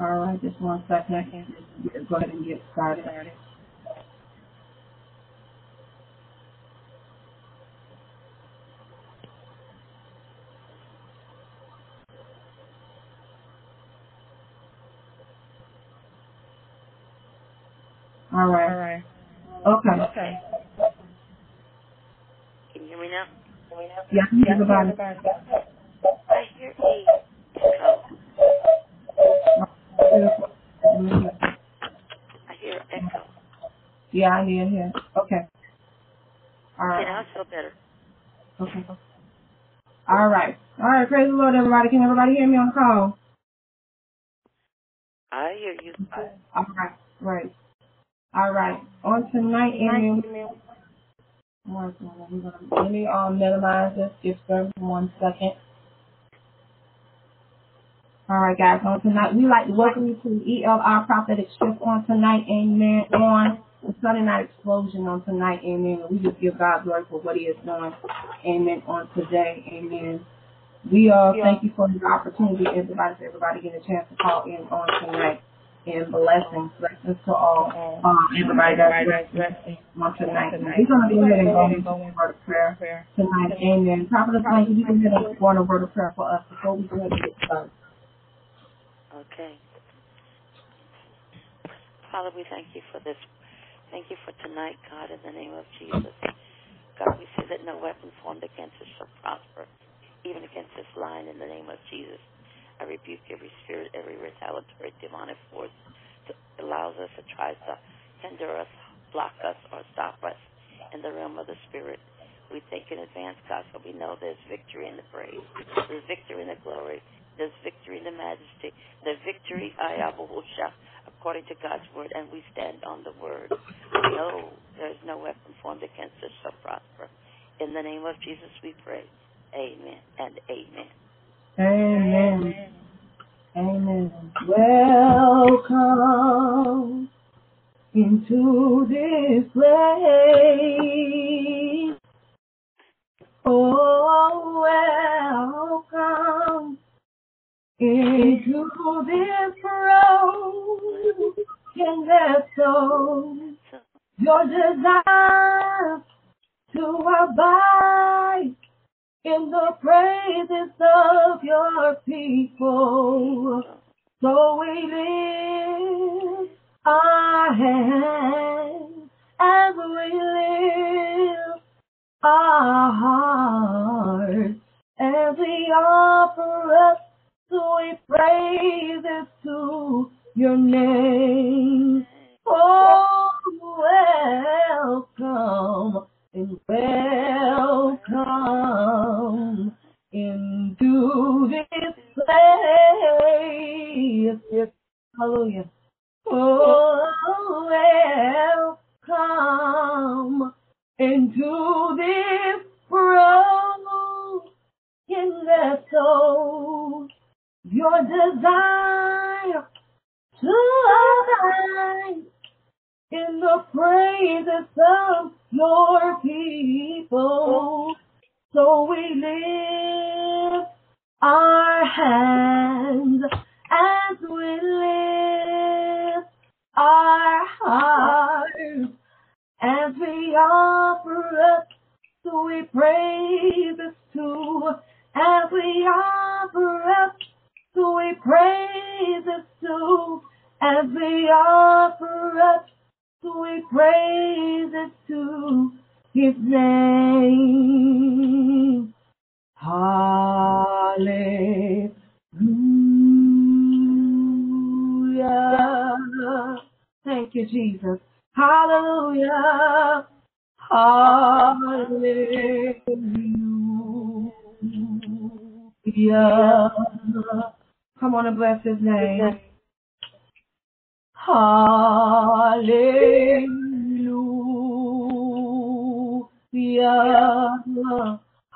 All right, just one second. I can just go ahead and get started. All right. All right. Okay. Okay. Can you hear me now? Yeah, I can hear everybody. I hear a echo. I hear echo. Yeah, I hear here. Okay. All right. I feel better. Okay. All right. All right. Praise the Lord, everybody. Can everybody hear me on the call? I hear you. All right. Right. All right. On tonight, Amy, we're gonna let me um minimize this. Just for one second. All right, guys. On tonight, we like to welcome you to the ELR Prophetic Shift on tonight. Amen. On the Sunday night explosion on tonight. Amen. We just give God glory for what He is doing. Amen. On today. Amen. We uh thank you for the opportunity, everybody, for everybody getting a chance to call in on tonight. And blessings, blessings to all. Um, everybody that's blessing on tonight. We're gonna go ahead and go into a word of prayer tonight. Amen. Prophet Blanket, you can hit us for a word of prayer for us before we go ahead and get started. Okay. Father, we thank you for this. Thank you for tonight, God, in the name of Jesus. God, we say that no weapon formed against us shall prosper, even against this line in the name of Jesus. I rebuke every spirit, every retaliatory demonic force that allows us or tries to hinder us, block us, or stop us in the realm of the spirit. We thank in advance, God, so we know there's victory in the praise, there's victory in the glory, there's victory in the majesty, there's victory, Ayabahusha, according to God's word, and we stand on the word. No, there's no weapon formed against us shall prosper. In the name of Jesus we pray. Amen and amen. Amen. Amen. Welcome into this place. Oh, welcome into this broken vessel. Your desire to abide in the praises of your people. So we lift our hands as we lift our hearts as we offer up sweet praises to your name. Oh, welcome and welcome into this place. Yes, hallelujah. Oh, welcome into this broken vessel. Your desire to in the praises of your people. So we lift our hands as we lift our hearts. As we offer up sweet praises to, as we offer up sweet praises to, as we offer up We praise praises to his name. Hallelujah. Thank you, Jesus. Hallelujah. Hallelujah. Come on and bless his name. Hallelujah.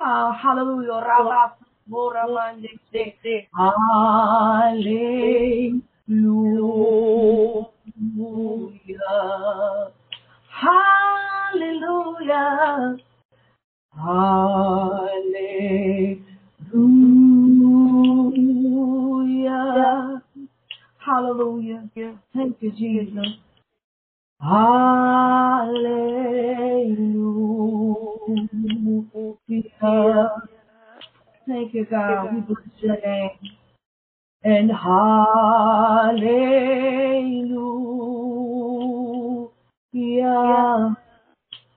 Ah, Hallelujah. Rabba, Bora, Mande, Se, Se. Hallelujah. Hallelujah. Hallelujah. Thank you, Jesus. Hallelujah. Thank you, God. We bless your name. And hallelujah.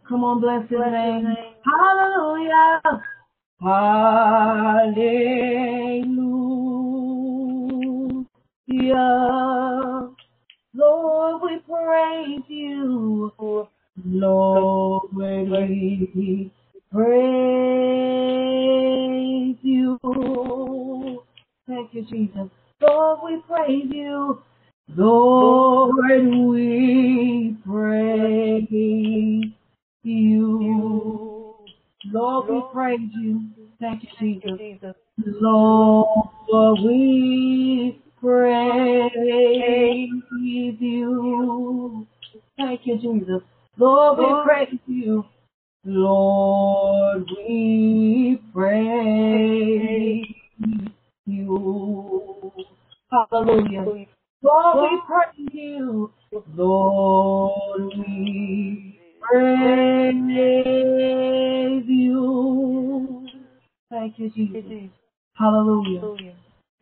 Come on, bless his name. Hallelujah. Hallelujah. Lord, we praise you. Lord, we praise you. Thank you, Jesus. Lord, we praise you. Lord, we praise you. Lord, we praise you. Thank you, Jesus. Lord, we praise you. Thank you, Jesus. Lord, we praise you. Lord, we praise you. Hallelujah. Lord, we praise you. Lord, we praise you. Thank you, Jesus. Hallelujah.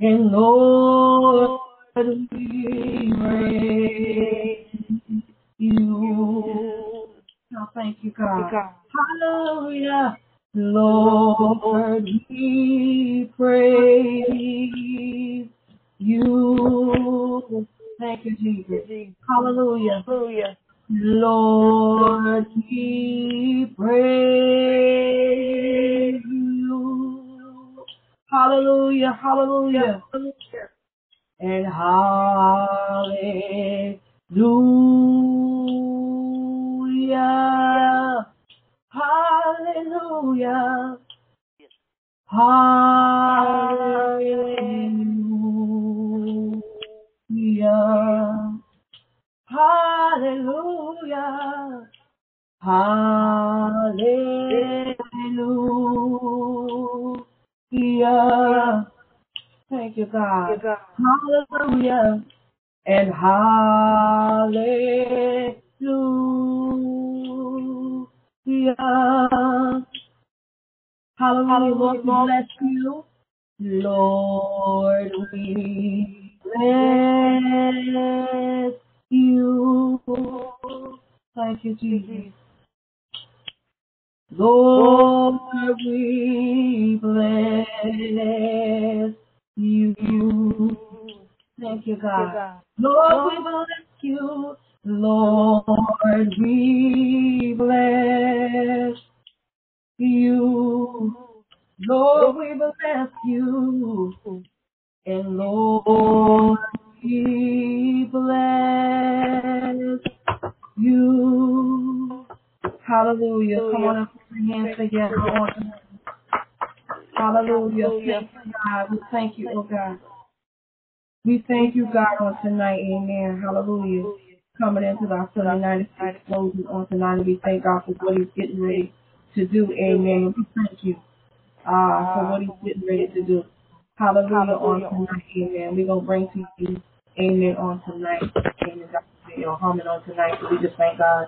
And Lord, we praise you. Now, thank you, God. Hallelujah. Lord, we praise you. Thank you, Jesus. Hallelujah. Hallelujah. Lord, we praise you. Hallelujah, hallelujah. And hallelujah. Hallelujah. Hallelujah. Hallelujah. Hallelujah. Thank you, God. Hallelujah. And hallelujah. Hallelujah. Lord, we bless you. Lord, we bless you. Thank you, Jesus. Lord, we bless you. Thank you, God. Lord, we bless you. Lord, we bless you. Lord, we bless you. And Lord, we bless you. Hallelujah. Come on put your hands together. Hallelujah. Thank you, God. We thank you, oh God. We thank you, God, on tonight. Amen. Hallelujah. Coming into our Sunday night explosion on tonight. And we thank God for what He's getting ready to do. Amen. We thank you uh, for what He's getting ready to do. Hallelujah on tonight. Amen. We're going to bring to you, amen, on tonight. Amen. You know, humming on tonight. We just thank God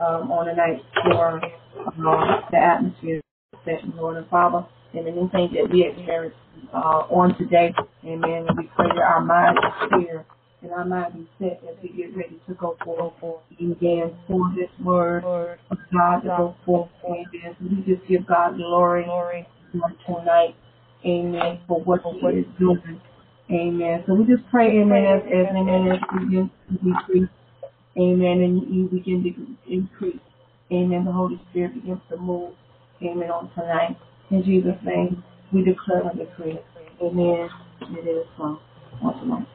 um, on tonight for uh, the atmosphere that Lord and Father and anything that we experience uh, on today. Amen. We pray that our mind is clear and our mind be set as we get ready to go forth for again for this word of God to go forth. Amen. We just give God glory on tonight. Amen. For what He is doing. Amen. So we just pray, amen, as, as amen, as we begin to decrease. Amen. And you begin to increase. Amen. The Holy Spirit begins to move. Amen. On tonight. In Jesus' name, we declare and decree. Amen. It is so. On tonight.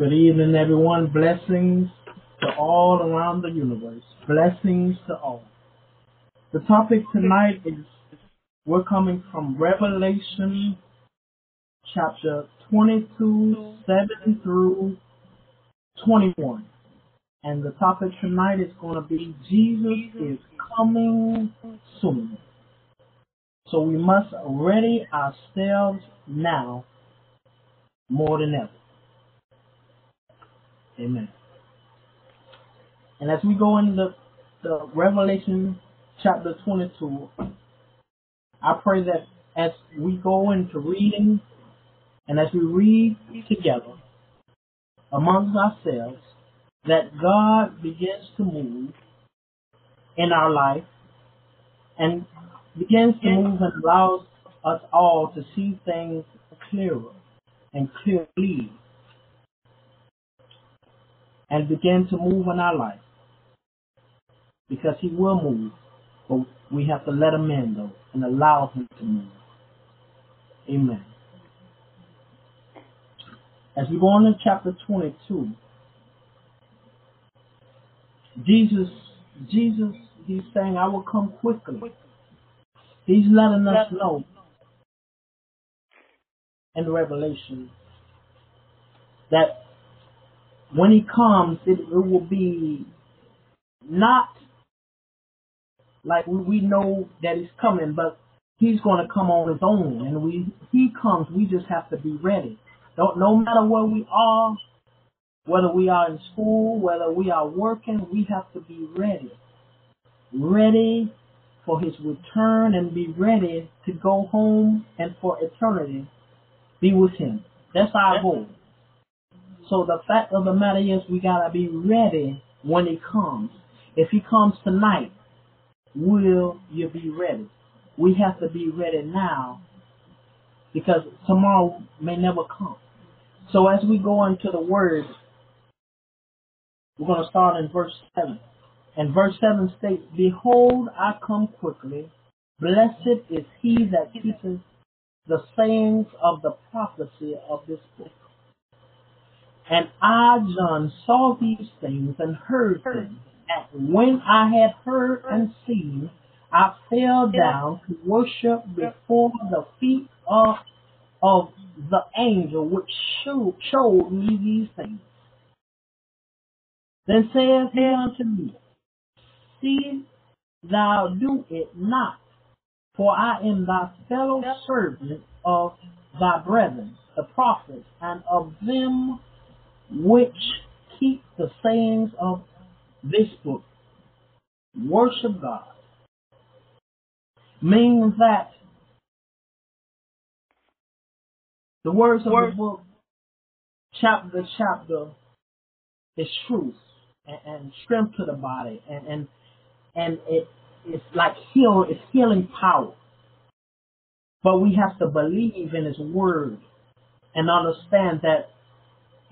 Good evening, everyone. Blessings to all around the universe. Blessings to all. The topic tonight is we're coming from Revelation chapter 22, 7 through 21. And the topic tonight is going to be Jesus is coming soon. So we must ready ourselves now more than ever. Amen. And as we go into the, the Revelation chapter 22, I pray that as we go into reading and as we read together amongst ourselves, that God begins to move in our life and begins to move and allows us all to see things clearer and clearly and begin to move in our life. Because he will move but we have to let him in though and allow him to move. Amen. As we go on in chapter 22 jesus jesus he's saying i will come quickly. He's letting us know in Revelation that when he comes, it, it will be not like we, know that he's coming, but he's going to come on his own. And we he comes, we just have to be ready. No, no matter where we are, whether we are in school, whether we are working, we have to be ready. Ready for his return and be ready to go home and for eternity be with him. That's our goal. So the fact of the matter is we gotta be ready when he comes. If he comes tonight, will you be ready? We have to be ready now because tomorrow may never come. So as we go into the word, we're going to start in verse 7. And verse 7 states, Behold, I come quickly. Blessed is he that keepeth the sayings of the prophecy of this book. And I, John, saw these things and heard them. And when I had heard and seen, I fell down to worship before the feet of, of the angel which showed, showed me these things. Then saith he unto me, See thou do it not, for I am thy fellow servant of thy brethren, the prophets, and of them which keep the sayings of this book. Worship God. Means that the words of the book, chapter to chapter, is truth and, and strength to the body, and and and it it's like heal, it's healing power. But we have to believe in His Word and understand that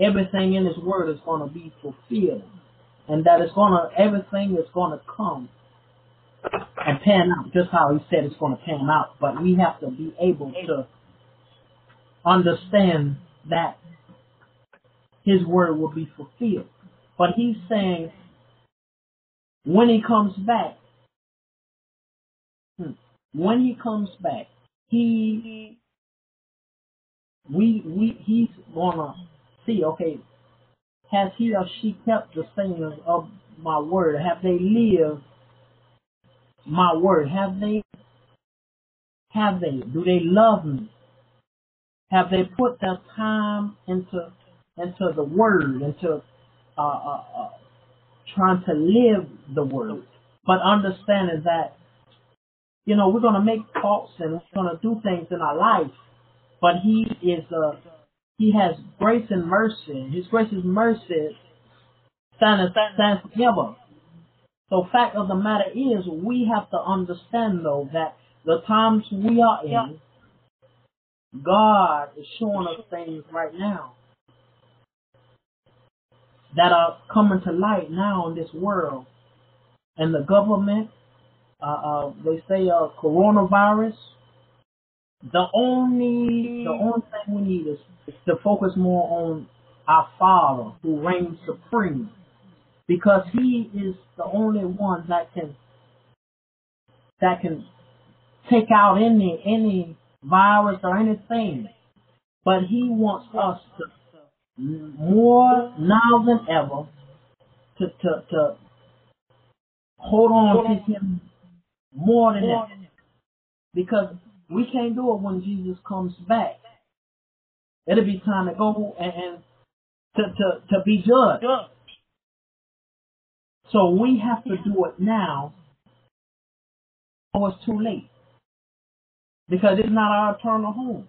everything in His Word is going to be fulfilled, and that it's going to everything is going to come and pan out just how He said it's going to pan out. But we have to be able to understand that His Word will be fulfilled. But He's saying when He comes back, hmm, when He comes back, He we we He's gonna see, okay, has he or she kept the sayings of my word? Have they lived my word? Have they have they? Do they love me? Have they put their time into into the word, into uh, uh, uh, trying to live the word? But understanding that, you know, we're going to make faults and we're going to do things in our life, but He is a he has grace and mercy. His grace and mercy stands stands forever. So fact of the matter is we have to understand though that the times we are in, God is showing us things right now that are coming to light now in this world. And the government, uh, uh, they say uh, coronavirus, the only the only thing we need is to focus more on our Father who reigns supreme because he is the only one that can that can take out any any virus or anything. But he wants us to more now than ever to to, to hold on to him more than ever. Because we can't do it when Jesus comes back. It'll be time to go and, and to, to, to be judged. So we have to do it now or it's too late. Because it's not our eternal home.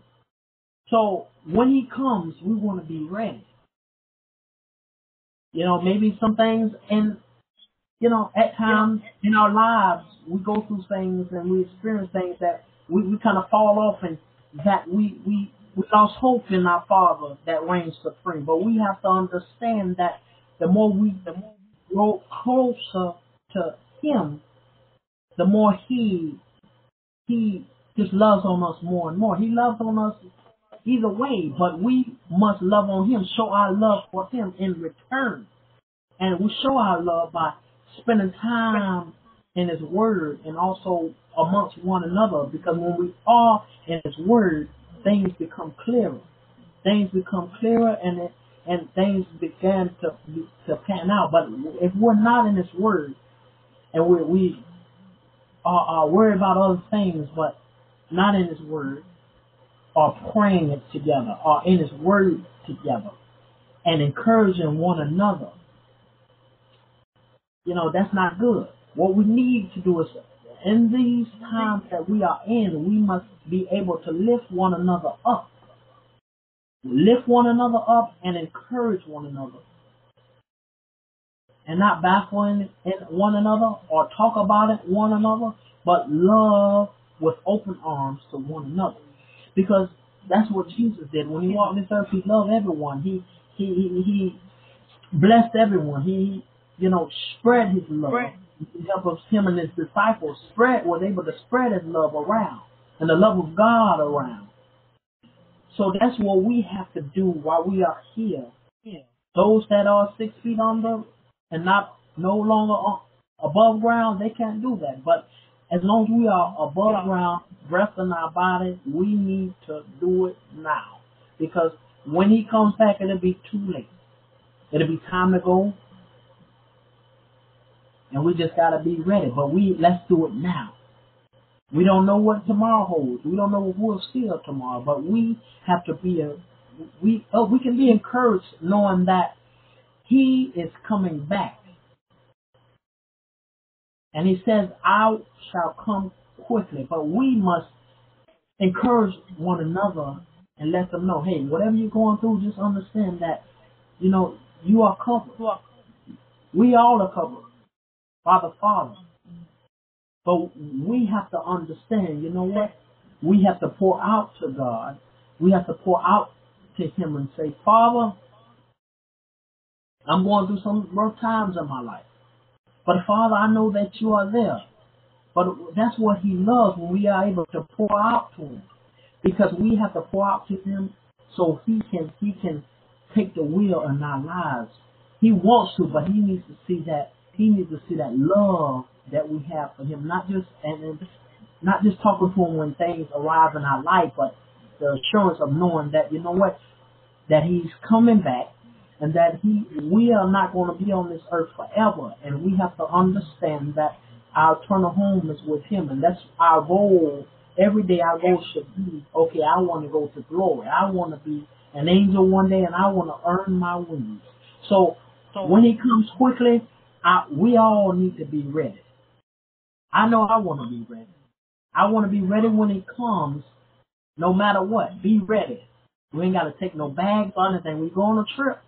So when he comes, we want to be ready. You know, maybe some things and you know, at times in our lives we go through things and we experience things that we, we kind of fall off and that we, we we lost hope in our Father that reigns supreme. But we have to understand that the more we the more we grow closer to Him, the more He He just loves on us more and more. He loves on us either way, but we must love on Him, show our love for Him in return, and we show our love by spending time in His Word and also amongst one another. Because when we are in His Word, things become clearer. Things become clearer, and it, and things began to to pan out. But if we're not in His Word, and we we are, are worried about other things, but not in His Word, or praying it together, or in His Word together, and encouraging one another, you know that's not good. What we need to do is in these times that we are in, we must be able to lift one another up. Lift one another up and encourage one another. And not in one another or talk about it one another, but love with open arms to one another. Because that's what Jesus did. When he walked this earth, he loved everyone. He he he, he blessed everyone. He you know spread his love help of him and his disciples spread was able to spread his love around and the love of God around. So that's what we have to do while we are here. Those that are six feet under and not no longer on, above ground, they can't do that. But as long as we are above ground, breath in our body, we need to do it now. Because when he comes back, it'll be too late. It'll be time to go and we just gotta be ready. But we let's do it now. We don't know what tomorrow holds. We don't know what we'll see tomorrow. But we have to be a we oh, we can be encouraged knowing that He is coming back. And He says, "I shall come quickly." But we must encourage one another and let them know, hey, whatever you're going through, just understand that you know you are covered. We all are covered by the Father. But we have to understand, you know what? We have to pour out to God. We have to pour out to Him and say, Father, I'm going through some rough times in my life. But Father, I know that you are there. But that's what He loves when we are able to pour out to Him. Because we have to pour out to Him so He can He can take the wheel in our lives. He wants to, but He needs to see that he needs to see that love that we have for him, not just and, and not just talking to him when things arrive in our life, but the assurance of knowing that you know what, that he's coming back, and that he we are not going to be on this earth forever, and we have to understand that our eternal home is with him, and that's our goal. Every day our goal should be, okay, I want to go to glory. I want to be an angel one day, and I want to earn my wings. So, so when he comes quickly, I, we all need to be ready. I know I want to be ready. I want to be ready when it comes, no matter what. Be ready. We ain't got to take no bags or anything. We go on a trip.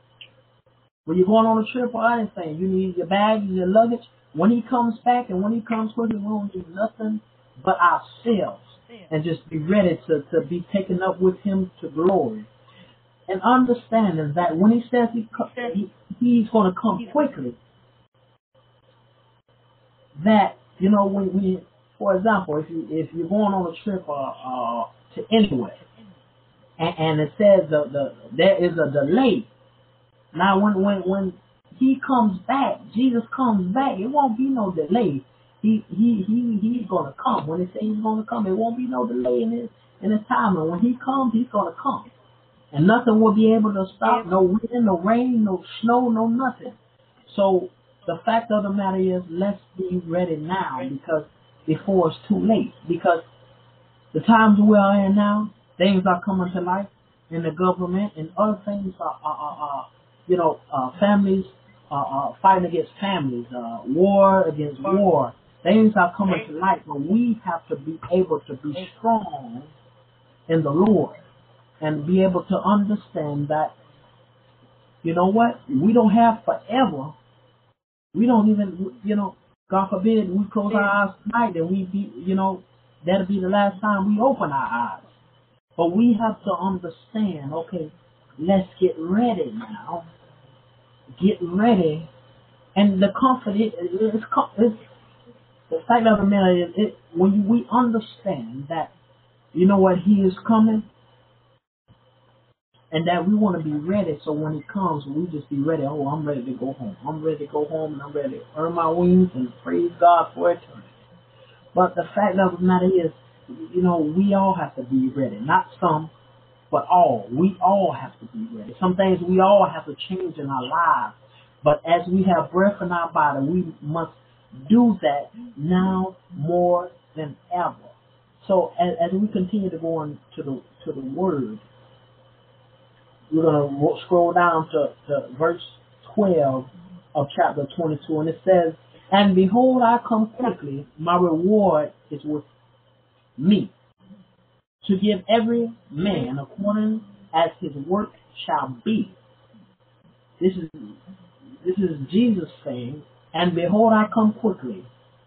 When you're going on a trip or anything, you need your bags, your luggage. When he comes back and when he comes quickly, we won't do nothing but ourselves and just be ready to, to be taken up with him to glory. And understanding that when he says he, he he's going to come quickly, that you know when we, for example, if you if you're going on a trip uh, uh, to anywhere, and, and it says the, the there is a delay, Now, when when when he comes back, Jesus comes back, it won't be no delay. He he he he's gonna come. When they say he's gonna come, it won't be no delay in his in his time. And when he comes, he's gonna come, and nothing will be able to stop. No wind, no rain, no snow, no nothing. So the fact of the matter is, let's be ready now because before it's too late. Because the times we are in now, things are coming to light in the government, and other things are, are, are, are you know, uh, families are, are fighting against families, uh, war against war. Things are coming to light, but we have to be able to be strong in the Lord and be able to understand that, you know what, we don't have forever. We don't even, you know, God forbid we close our eyes tonight and we be, you know, that'll be the last time we open our eyes. But we have to understand, okay, let's get ready now. Get ready. And the comfort is, it's, it's the fact of the matter is, it, when we understand that, you know what, He is coming, and that we want to be ready. So when He comes, we just be ready. Oh, I'm ready to go home. I'm ready to go home, and I'm ready to earn my wings and praise God for eternity. But the fact of the matter is, you know, we all have to be ready. Not some, but all. We all have to be ready. Some things we all have to change in our lives. But as we have breath in our body, we must do that now more than ever. So as, as we continue to go on to the to the word, we're going to scroll down to, to verse 12 of chapter 22, and it says, And behold, I come quickly, my reward is with me, to give every man according as his work shall be. This is this is Jesus saying, and behold, I come quickly,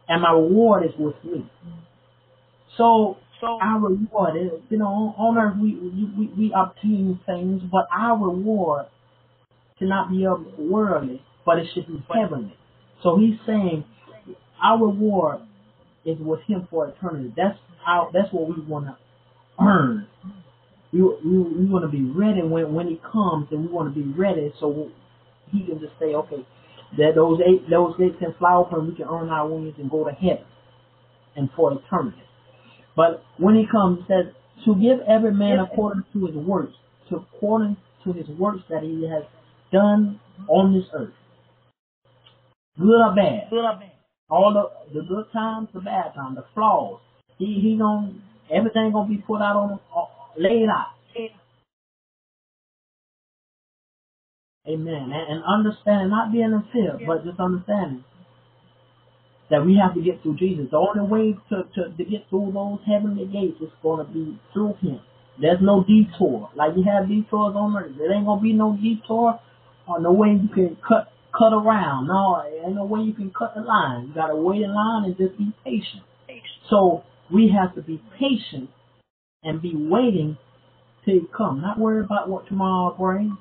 and my reward is with me. So, so our reward is, you know, on earth we, we, we obtain things, but our reward cannot be of worldly, but it should be heavenly. So he's saying our reward is with him for eternity. That's how that's what we want to earn. We, we, we want to be ready when, when he comes, and we want to be ready so he can just say, okay, that those eight those gates can fly open, we can earn our wings and go to heaven and for eternity. But when he comes, he says, to give every man according to his works, to according to his works that he has done on this earth. Good or bad. Good or bad. All the the good times, the bad times, the flaws. He he gonna everything gonna be put out on uh, laid out. Amen. And, and understanding, not being in fear, but just understanding that we have to get through Jesus. The only way to, to, to get through those heavenly gates is going to be through Him. There's no detour. Like you have detours on earth. There ain't going to be no detour or no way you can cut cut around. No, ain't no way you can cut the line. You got to wait in line and just be patient. So we have to be patient and be waiting till He come. Not worry about what tomorrow brings.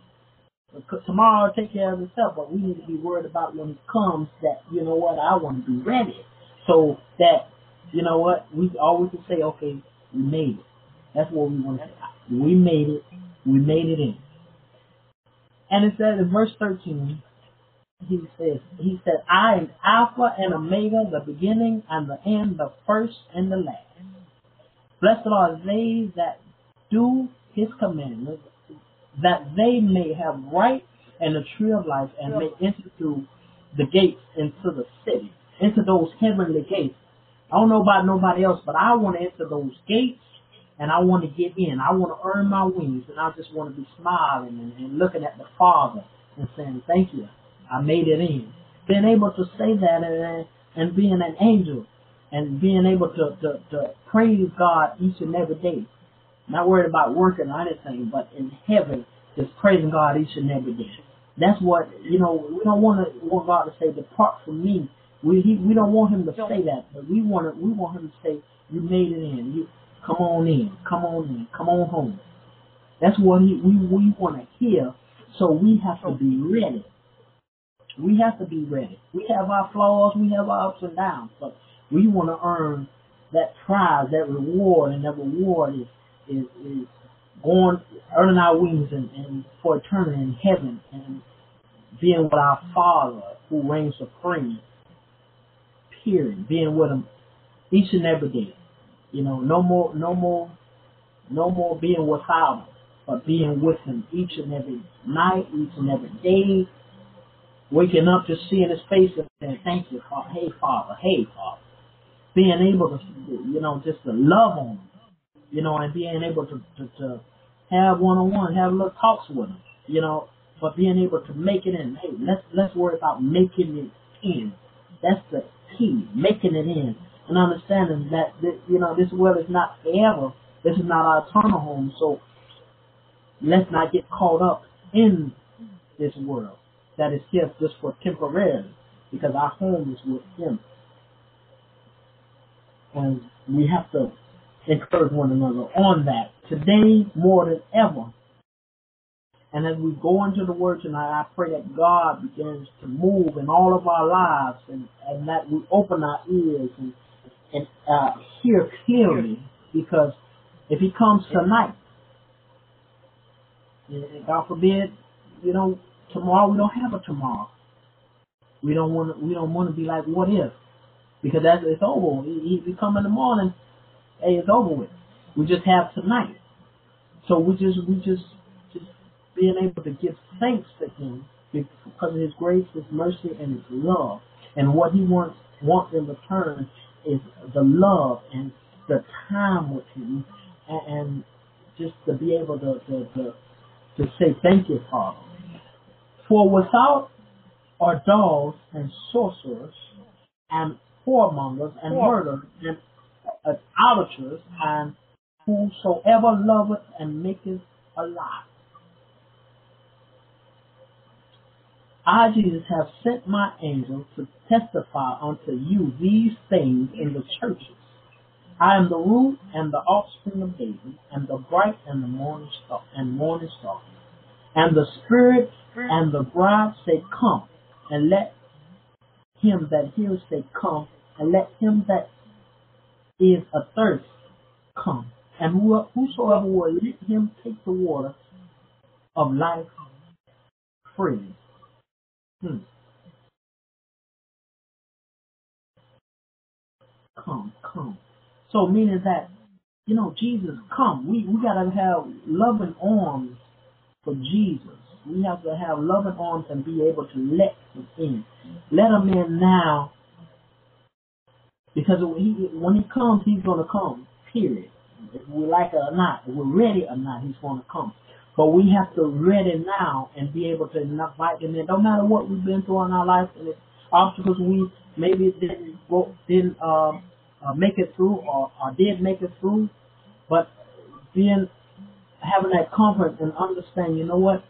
Tomorrow will take care of itself, but we need to be worried about when it comes that, you know what, I want to be ready. So that, you know what, we always say, okay, we made it. That's what we want to say. We made it. We made it in. And it says in verse 13, he says, he said, I am Alpha and Omega, the beginning and the end, the first and the last. Blessed are they that do his commandments, that they may have right and the tree of life and may enter through the gates into the city, into those heavenly gates. I don't know about nobody else, but I want to enter those gates and I want to get in. I want to earn my wings and I just want to be smiling and, and looking at the Father and saying, thank you. I made it in. Being able to say that and, and being an angel and being able to, to, to praise God each and every day. Not worried about working or anything, but in heaven, just praising God each and every day. That's what you know. We don't want to want God to say, "Depart from me." We he, we don't want Him to say that, but we want to, we want Him to say, "You made it in. You come on in. Come on in. Come on home." That's what he, we we want to hear. So we have to be ready. We have to be ready. We have our flaws. We have our ups and downs, but we want to earn that prize, that reward, and that reward is is, is going, earning our wings and, and for eternity in heaven and being with our Father who reigns supreme. Period. Being with Him each and every day. You know, no more, no more, no more being without Him, but being with Him each and every night, each and every day. Waking up to seeing His face and saying, "Thank you, Father. Hey, Father. Hey, Father." Being able to, you know, just to love on Him, you know, and being able to to, to have one on one, have little talks with them, you know, but being able to make it in. Hey, let's let's worry about making it in. That's the key, making it in, and understanding that you know this world is not forever. This is not our eternal home. So let's not get caught up in this world that is here just for temporarily, because our home is with Him, and we have to encourage one another on that today more than ever. And as we go into the word tonight, I pray that God begins to move in all of our lives and, and that we open our ears and, and uh, hear clearly because if he comes tonight, God forbid, you know, tomorrow we don't have a tomorrow. We don't want to, we don't want to be like, what if? Because that's, it's over. He, he come in the morning, hey, it's over with. We just have tonight. So we just, we just, just being able to give thanks to Him because of His grace, His mercy, and His love. And what He wants wants in return is the love and the time with Him, and, and just to be able to, to to to say thank you, Father. For without are dogs and sorcerers and whoremongers and murderers and idolaters and whosoever loveth and maketh a lie. I, Jesus, have sent my angel to testify unto you these things in the churches. I am the root and the offspring of David, and the bright and the morning star, and morning star. And the Spirit and the bride say, Come, and let him that hears say, Come, and let him that is athirst come. And whosoever will let him take the water of life freely. Hmm. Come, come. So meaning that, you know, Jesus, come. We we gotta have loving arms for Jesus. We have to have loving arms and be able to let him in. Let him in now. Because when he, when he comes, he's gonna come. Period. If we like it or not, if we're ready or not, he's gonna come. But we have to ready now and be able to invite them in. No matter what we've been through in our life and obstacles we maybe didn't didn't uh, uh, make it through or, or did make it through, but being having that comfort and understanding, you know what?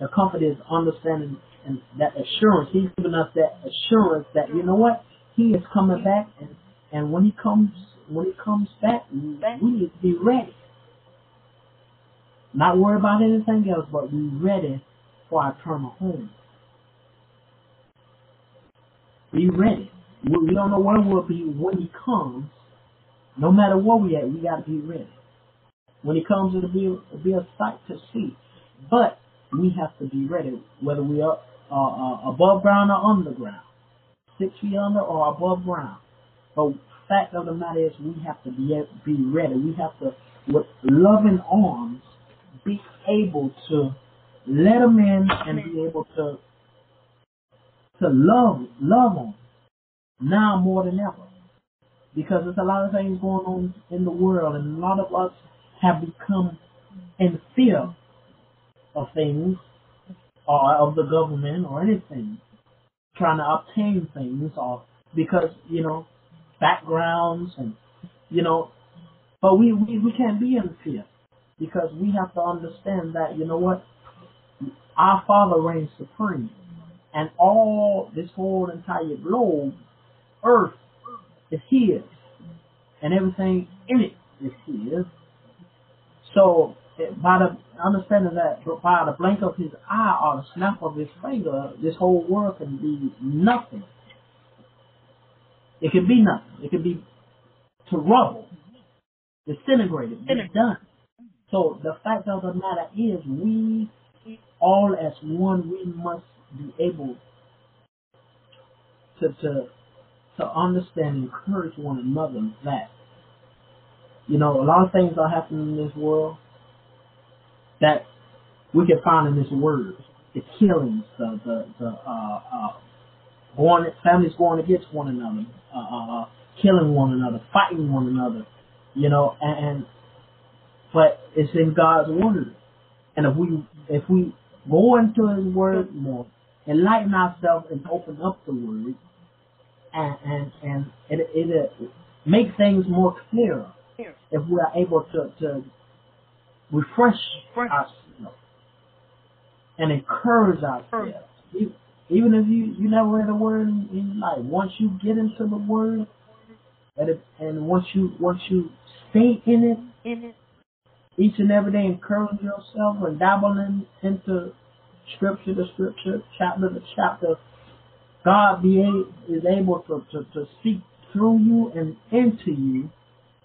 The comfort is understanding and that assurance. He's given us that assurance that you know what? He is coming back, and and when he comes, when he comes back, we need to be ready. Not worry about anything else, but be ready for our eternal home. Be ready. We don't know where we'll be when he comes. No matter where we at, we got to be ready. When he comes, it'll be, it'll be a sight to see. But we have to be ready, whether we are uh, uh, above ground or underground, six feet under or above ground. But fact of the matter is, we have to be be ready. We have to, with loving arms, be able to let them in and be able to to love love them now more than ever. Because there's a lot of things going on in the world and a lot of us have become in fear of things or of the government or anything. Trying to obtain things or because, you know, backgrounds and you know but we, we, we can't be in fear because we have to understand that, you know what? Our Father reigns supreme. And all this whole entire globe, earth, is His. And everything in it is His. So, by the understanding that by the blink of His eye or the snap of His finger, this whole world can be nothing. It can be nothing. It can be to rubble, disintegrated, done. So the fact of the matter is, we all as one, we must be able to to to understand and encourage one another that you know a lot of things are happening in this world that we can find in this word. The killings, the the the uh, uh, going families going against one another, uh, uh, uh, killing one another, fighting one another, you know, and, and but it's in God's word. And if we if we go into His word more, enlighten ourselves and open up the word, and and and it it, it make things more clearer if we are able to to refresh ourselves and encourage ourselves. Even if you you never read a word in, in your life, once you get into the word, and it, and once you once you stay in it, in it, each and every day, encourage yourself and dabble in, into scripture to scripture, chapter to chapter. God be a, is able to, to to speak through you and into you,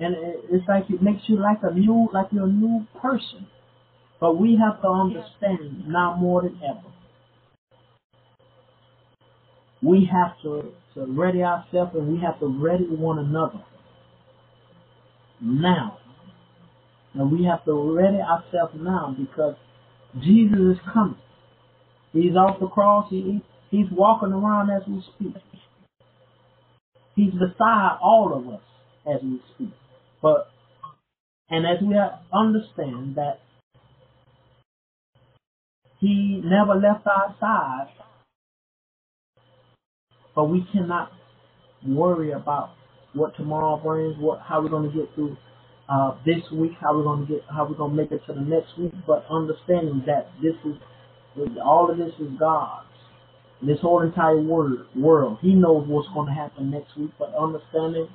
and it's like it makes you like a new like you're a new person. But we have to understand now more than ever we have to, to ready ourselves and we have to ready one another now. And we have to ready ourselves now because Jesus is coming. He's off the cross. He, he's walking around as we speak. He's beside all of us as we speak. But and as we understand that he never left our side but we cannot worry about what tomorrow brings, what how we're going to get through uh, this week, how we're going to get, how we're going to make it to the next week. But understanding that this is all of this is God's. This whole entire word, world, He knows what's going to happen next week. But understanding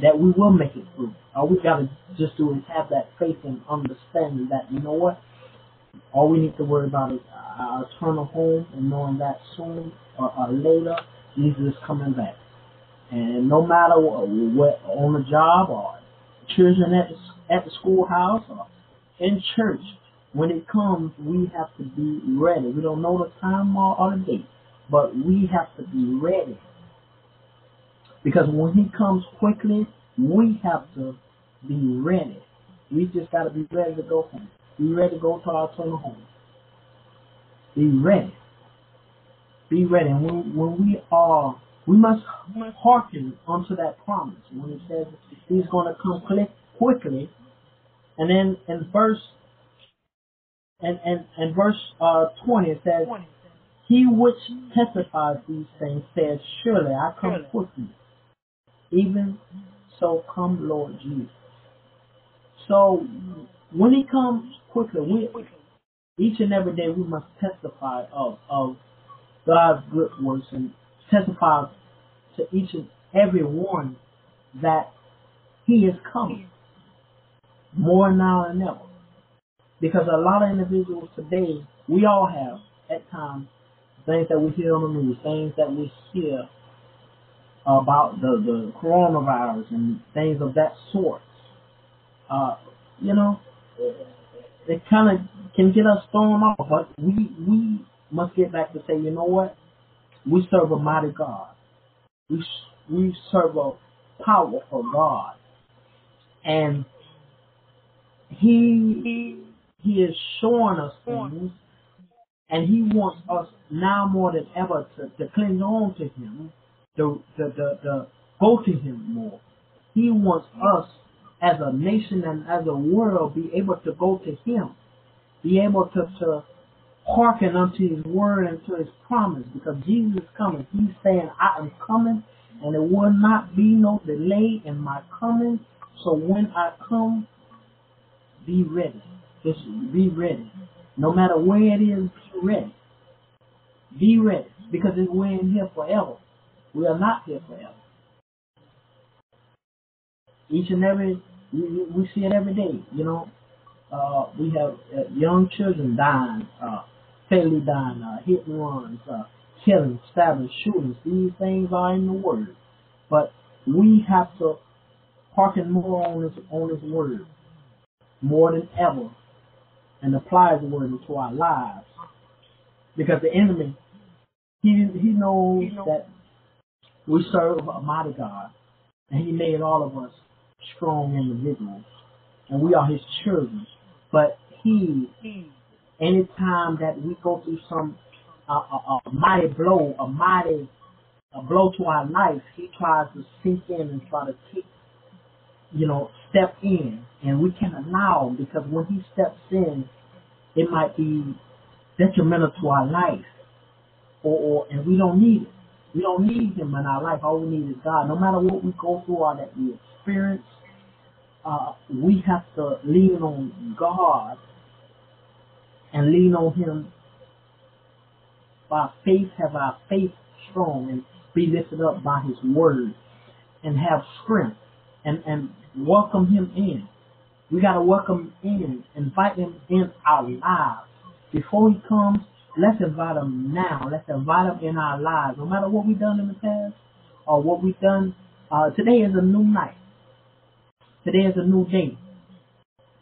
that we will make it through. All we got to just do is have that faith and understanding that you know what. All we need to worry about is our eternal home and knowing that soon or, or later Jesus is coming back. And no matter what, what on the job or children at the, at the schoolhouse or in church, when it comes, we have to be ready. We don't know the time or, or the date, but we have to be ready. Because when he comes quickly, we have to be ready. We just got to be ready to go home. Be ready to go to our eternal home. Be ready. Be ready. And when, when we are, we must hearken unto that promise. When it says he's going to come quickly. And then in verse, and, and, and verse uh, 20 it says, He which testifies these things says, Surely I come quickly. Even so come Lord Jesus. So when he comes quickly, we, each and every day we must testify of, of God's good works and testify to each and every one that He is coming more now than ever. Because a lot of individuals today, we all have at times things that we hear on the news, things that we hear about the, the coronavirus and things of that sort. Uh, you know, it kind of can get us thrown off, but we we must get back to say, you know what? We serve a mighty God. We we serve a powerful God, and He He is showing us things, and He wants us now more than ever to, to cling on to Him, the, the, to go to Him more. He wants us as a nation and as a world be able to go to Him, be able to, to hearken unto his word and to his promise because Jesus is coming. He's saying, I am coming and there will not be no delay in my coming. So when I come, be ready. Just be ready. No matter where it is, be ready. Be ready because we're in here forever. We are not here forever. Each and every, we, see it every day, you know. Uh, we have uh, young children dying, uh, fatally dying, uh, hit and runs, uh, killing, stabbing, shootings. These things are in the Word. But we have to hearken more on His, on His Word more than ever and apply the Word into our lives. Because the enemy He he knows that we serve a mighty God, and He made all of us strong individuals, and we are His children. But He, anytime that we go through some a, a, a mighty blow, a mighty a blow to our life, He tries to sink in and try to kick, you know, step in, and we can't allow him because when He steps in, it might be detrimental to our life, or, or and we don't need it. We don't need Him in our life. All we need is God. No matter what we go through or that we experience, uh, we have to lean on God and lean on Him by faith, have our faith strong and be lifted up by His Word and have strength and, and welcome Him in. We got to welcome in, invite Him in our lives. Before He comes, let's invite Him now. Let's invite Him in our lives. No matter what we've done in the past or what we've done, uh, today is a new night. Today is a new day.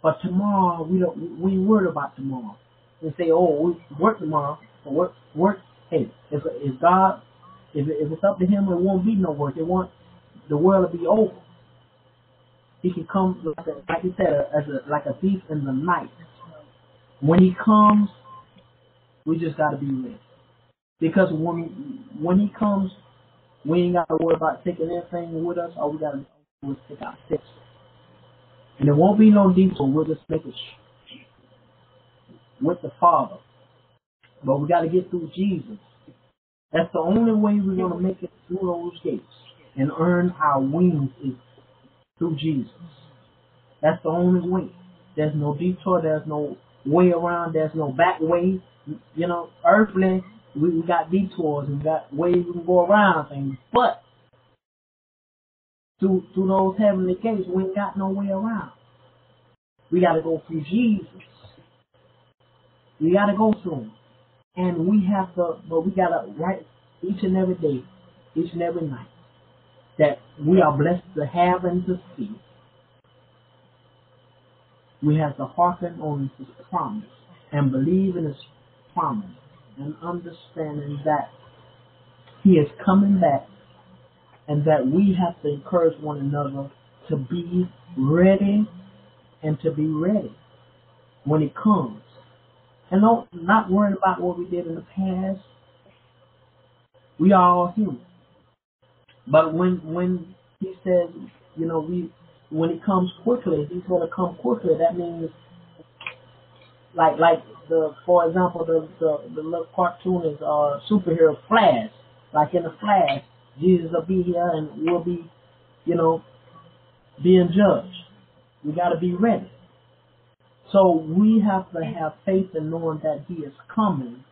But tomorrow, we don't, we worried about tomorrow. We say, oh, we work tomorrow. Or work, work. Hey, if, if God, if, if it's up to Him, it won't be no work. It won't, the world will be over. He can come, like, like he said, as a, like a thief in the night. When He comes, we just got to be ready. Because when when He comes, we ain't got to worry about taking anything with us. All we got to do is take our steps. And there won't be no detour. We'll just make it with the Father. But we got to get through Jesus. That's the only way we're going to make it through those gates and earn our wings is through Jesus. That's the only way. There's no detour. There's no way around. There's no back way. You know, earthly, we, we got detours and we got ways we can go around things. But through through those heavenly gates, we ain't got no way around. We got to go through Jesus. We got to go through him. And we have to, but we got to, right, each and every day, each and every night, that we are blessed to have and to see. We have to hearken on his promise and believe in his promise and understanding that he is coming back and that we have to encourage one another to be ready and to be ready when it comes. And don't not worrying about what we did in the past. We are all human. But when when he says, you know, we when it comes quickly, he's gonna come quickly. That means like like the for example the the, the little cartoon is uh superhero Flash. Like in the Flash, Jesus will be here and we'll be, you know, being judged. We gotta be ready. So we have to have faith in knowing that He is coming,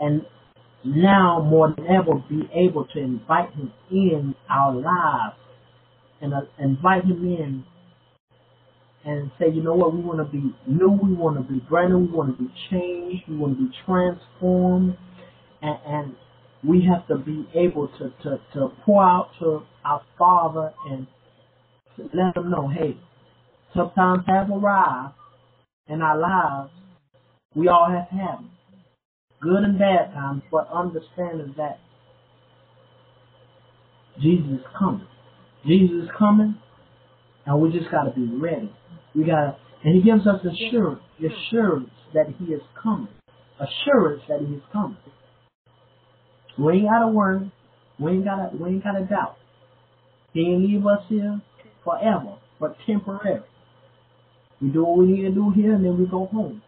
and now more than ever be able to invite Him in our lives and uh, invite Him in and say, you know what, we want to be new, we want to be brand new, we want to be changed, we want to be transformed, and, and we have to be able to, to, to pour out to our Father and let Him know, hey, sometimes have arrived in our lives. We all have had them. Good and bad times, but understanding that Jesus is coming. Jesus is coming, and we just got to be ready. We got to, and He gives us assurance, assurance that He is coming. Assurance that He is coming. We ain't got to worry. We ain't got to, we ain't got to doubt. He ain't leave us here forever, but temporary. We do what we need to do here, and then we go home.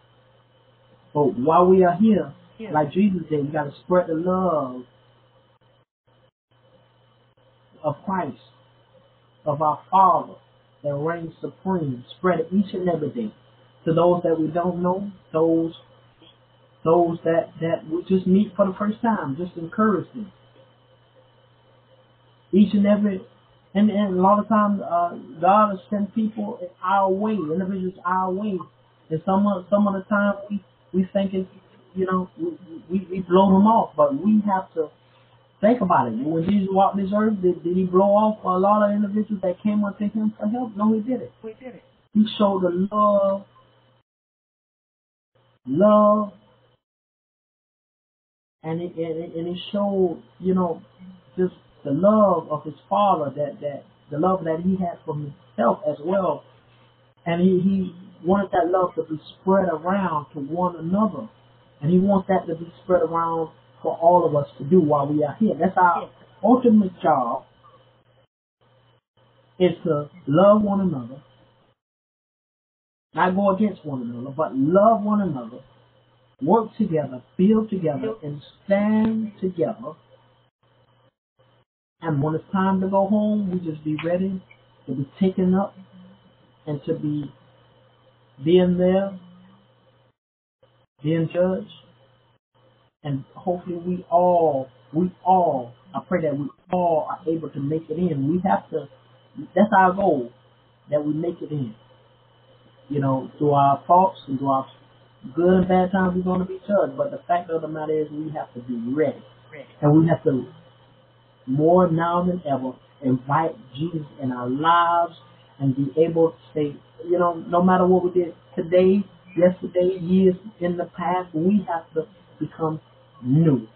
But while we are here, like Jesus did, we got to spread the love of Christ, of our Father that reigns supreme. Spread it each and every day to those that we don't know, those those that that we just meet for the first time. Just encourage them. Each and every and, and a lot of times, uh, God will send people our way, individuals our way. And some of, some of the time we, we think it's, you know, we, we, we blow them off, but we have to think about it. When Jesus walked this earth, did, did he blow off a lot of individuals that came up to him for help? No, he did it. We did it. He showed the love, love, and it, and, and it showed, you know, just the love of his father that that the love that he had for himself as well, and he he wanted that love to be spread around to one another, and he wants that to be spread around for all of us to do while we are here. That's our ultimate job is to love one another, not go against one another, but love one another, work together, build together, and stand together. And when it's time to go home, we just be ready to be taken up and to be being there, being judged, and hopefully we all, we all, I pray that we all are able to make it in. We have to, that's our goal, that we make it in. You know, through our faults and through our good and bad times, we're going to be judged. But the fact of the matter is, we have to be ready. And we have to, more now than ever, invite Jesus in our lives and be able to say, you know, no matter what we did today, yesterday, years in the past, we have to become new.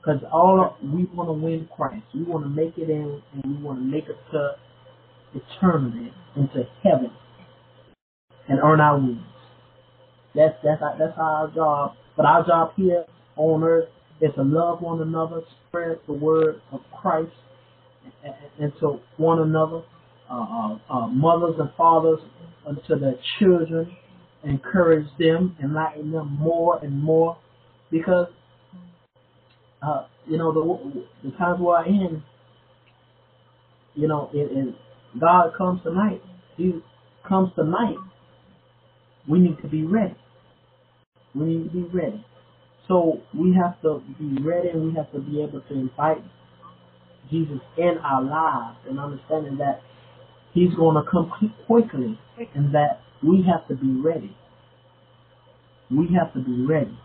Because all we want to win Christ. We want to make it in and we want to make it to eternity, into heaven, and earn our wings. That's that's our, that's our job. But our job here on earth is to love one another, spread the word of Christ, and one another, uh, uh, uh, mothers and fathers, unto their children, encourage them, enlighten them more and more, because uh, you know the the times we're in, you know, it, it, God comes tonight. He comes tonight. We need to be ready. We need to be ready. So we have to be ready and we have to be able to invite Jesus in our lives and understanding that He's going to come quickly and that we have to be ready. We have to be ready.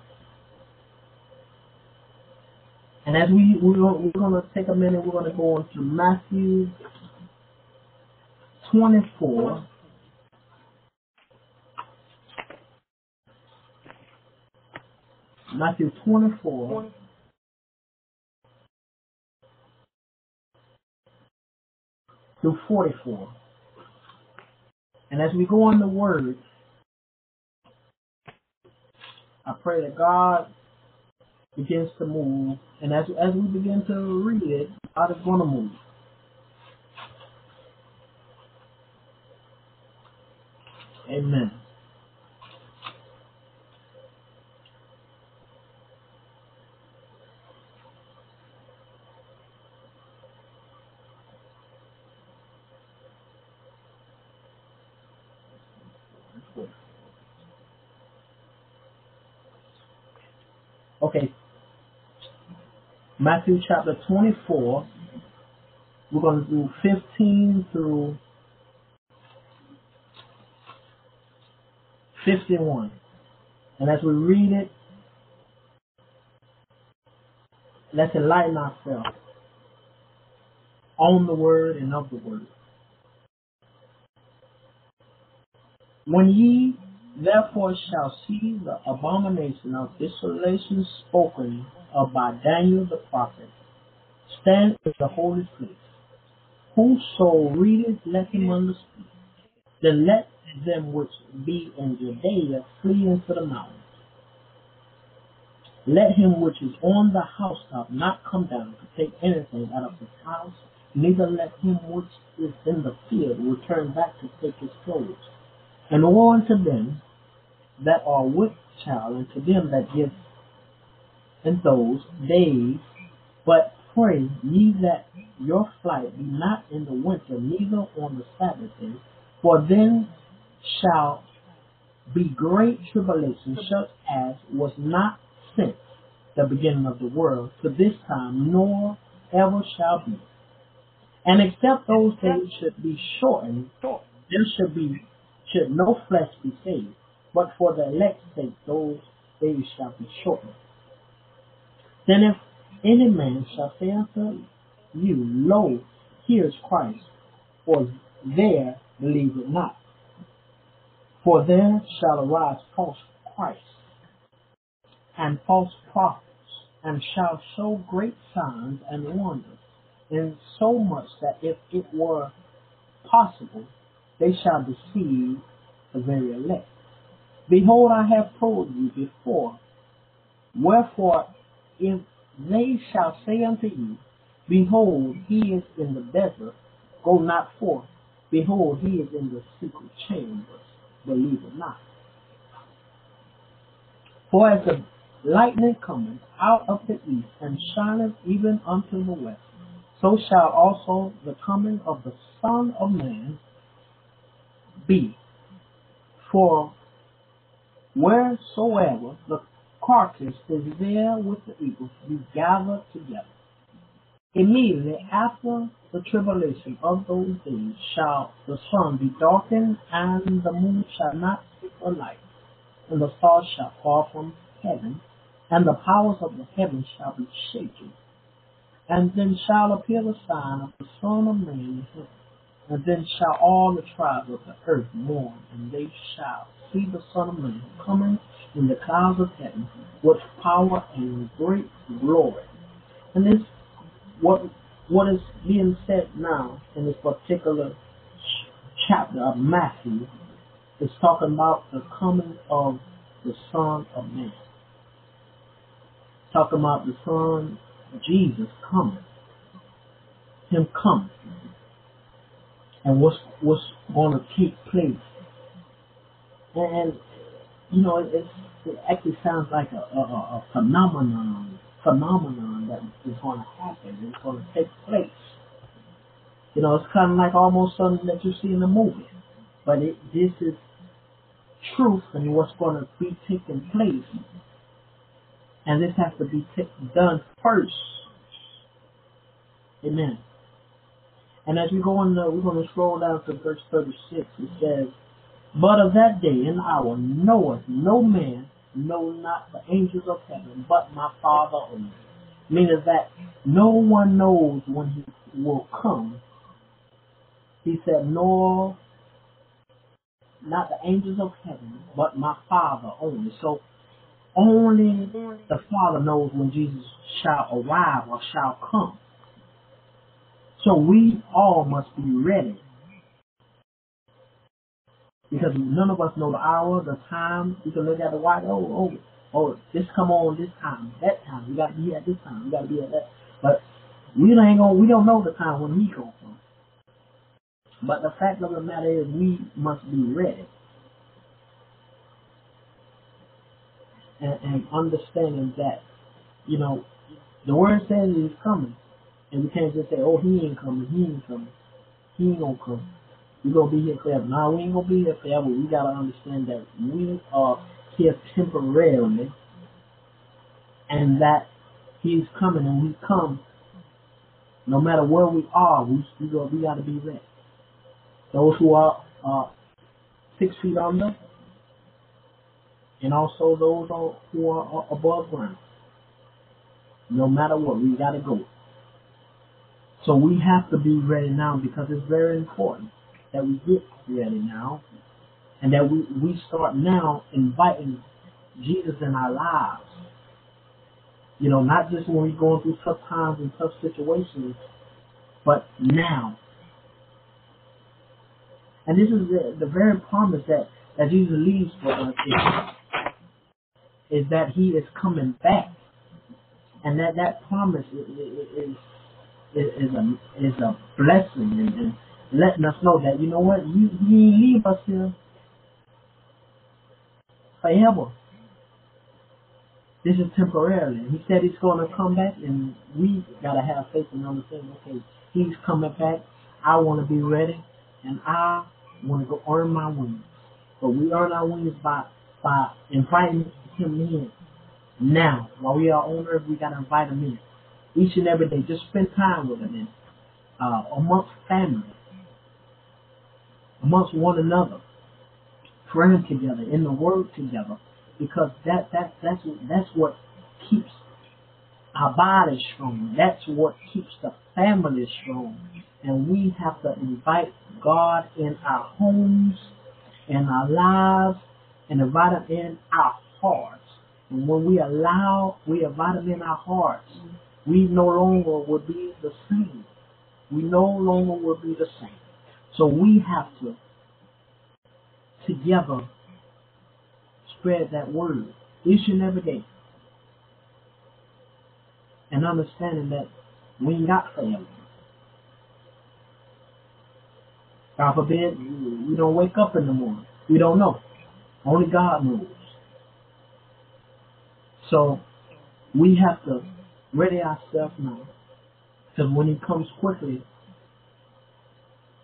And as we we're we're going to take a minute, we're going to go on to Matthew 24. Matthew 24. Through 44. And as we go on the word, I pray that God begins to move. And as, as we begin to read it, God is going to move. Amen. Okay. Matthew chapter 24. We're going to do 15 through 51. And as we read it, let's enlighten ourselves on the word and of the word. When ye therefore shall see the abomination of desolation spoken of by Daniel the prophet, stand in the holy place. Whoso readeth, let him understand. Then let them which be in Judea flee into the mountains. Let him which is on the housetop not come down to take anything out of his house, neither let him which is in the field return back to take his clothes. And woe unto them that are with child, and to them that give in those days, but pray ye that your flight be not in the winter, neither on the Sabbath day, for then shall be great tribulation, such as was not since the beginning of the world to this time, nor ever shall be. And except those days should be shortened, there should be should no flesh be saved, but for the elect's sake those days shall be shortened. Then if any man shall say unto you, Lo, here is Christ, or there believe it not. For there shall arise false Christ and false prophets, and shall show great signs and wonders, in so much that if it were possible, they shall deceive the very elect. Behold, I have told you before. Wherefore, if they shall say unto you, Behold, he is in the desert, go not forth. Behold, he is in the secret chambers, believe it not. For as the lightning cometh out of the east, and shineth even unto the west, so shall also the coming of the Son of Man be. For wheresoever the carcass is there with the eagles, to be gathered together. Immediately after the tribulation of those days shall the sun be darkened, and the moon shall not give her light, and the stars shall fall from heaven, and the powers of the heavens shall be shaken. And then shall appear the sign of the Son of Man in heaven. And then shall all the tribes of the earth mourn, and they shall see the Son of Man coming in the clouds of heaven with power and great glory. And this what what is being said now in this particular ch- chapter of Matthew is talking about the coming of the Son of Man. Talking about the Son Jesus coming. Him coming. And what's what's going to take place. And you know, it, it actually sounds like a, a, a phenomenon phenomenon that is going to happen. It's going to take place. You know, it's kind of like almost something that you see in a movie. But it, this is truth and what's going to be taking place. And this has to be t- done first. Amen. And as we go on, the, we're going to scroll down to verse 36. It says, But of that day and hour knoweth no man, no not the angels of heaven, but my Father only. Meaning that no one knows when he will come. He said, nor not the angels of heaven, but my Father only. So only the Father knows when Jesus shall arrive or shall come. So we all must be ready. Because none of us know the hour, the time. We can look at the watch. Oh, oh, oh, this come on this time, that time. We got to be at this time. We got to be at that. But we ain't gonna. We don't know the time when he comes from. But the fact of the matter is, we must be ready. And, and understanding that, you know, the word says he's coming. And we can't just say, oh, he ain't coming, he ain't coming. He ain't gonna come. We're gonna be here forever. Now we ain't gonna be here forever. We gotta understand that we are here temporarily and that he's coming and we come no matter where we are, we we, go, we gotta be ready. Those who are uh, six feet under and also those who are above ground. No matter what, we gotta go. So we have to be ready now because it's very important that we get ready now and that we, we start now inviting Jesus in our lives. You know, not just when we're going through tough times and tough situations, but now. And this is the, the very promise that, that Jesus leaves for us is, is that he is coming back. And that, that promise is, is, is, a, is a blessing and, letting us know that, you know what, you, you leave us here forever. This is temporarily. He said he's going to come back, and we got to have faith and understand, okay, he's coming back. I want to be ready, and I want to go earn my wings. But we earn our wings by, by inviting him in. Now, while we are on earth, we got to invite him in. Each and every day, just spend time with him and uh, amongst family, amongst one another, praying together, in the Word together, because that that that's that's what keeps our bodies strong. That's what keeps the family strong. And we have to invite God in our homes, in our lives, and invite Him in our hearts. And when we allow, we invite Him in our hearts, we no longer will be the same. We no longer will be the same. So we have to together spread that word each and every day. And understanding that we ain't got family. God forbid, we don't wake up in the morning. We don't know. Only God knows. So we have to ready ourselves now. Because when He comes quickly,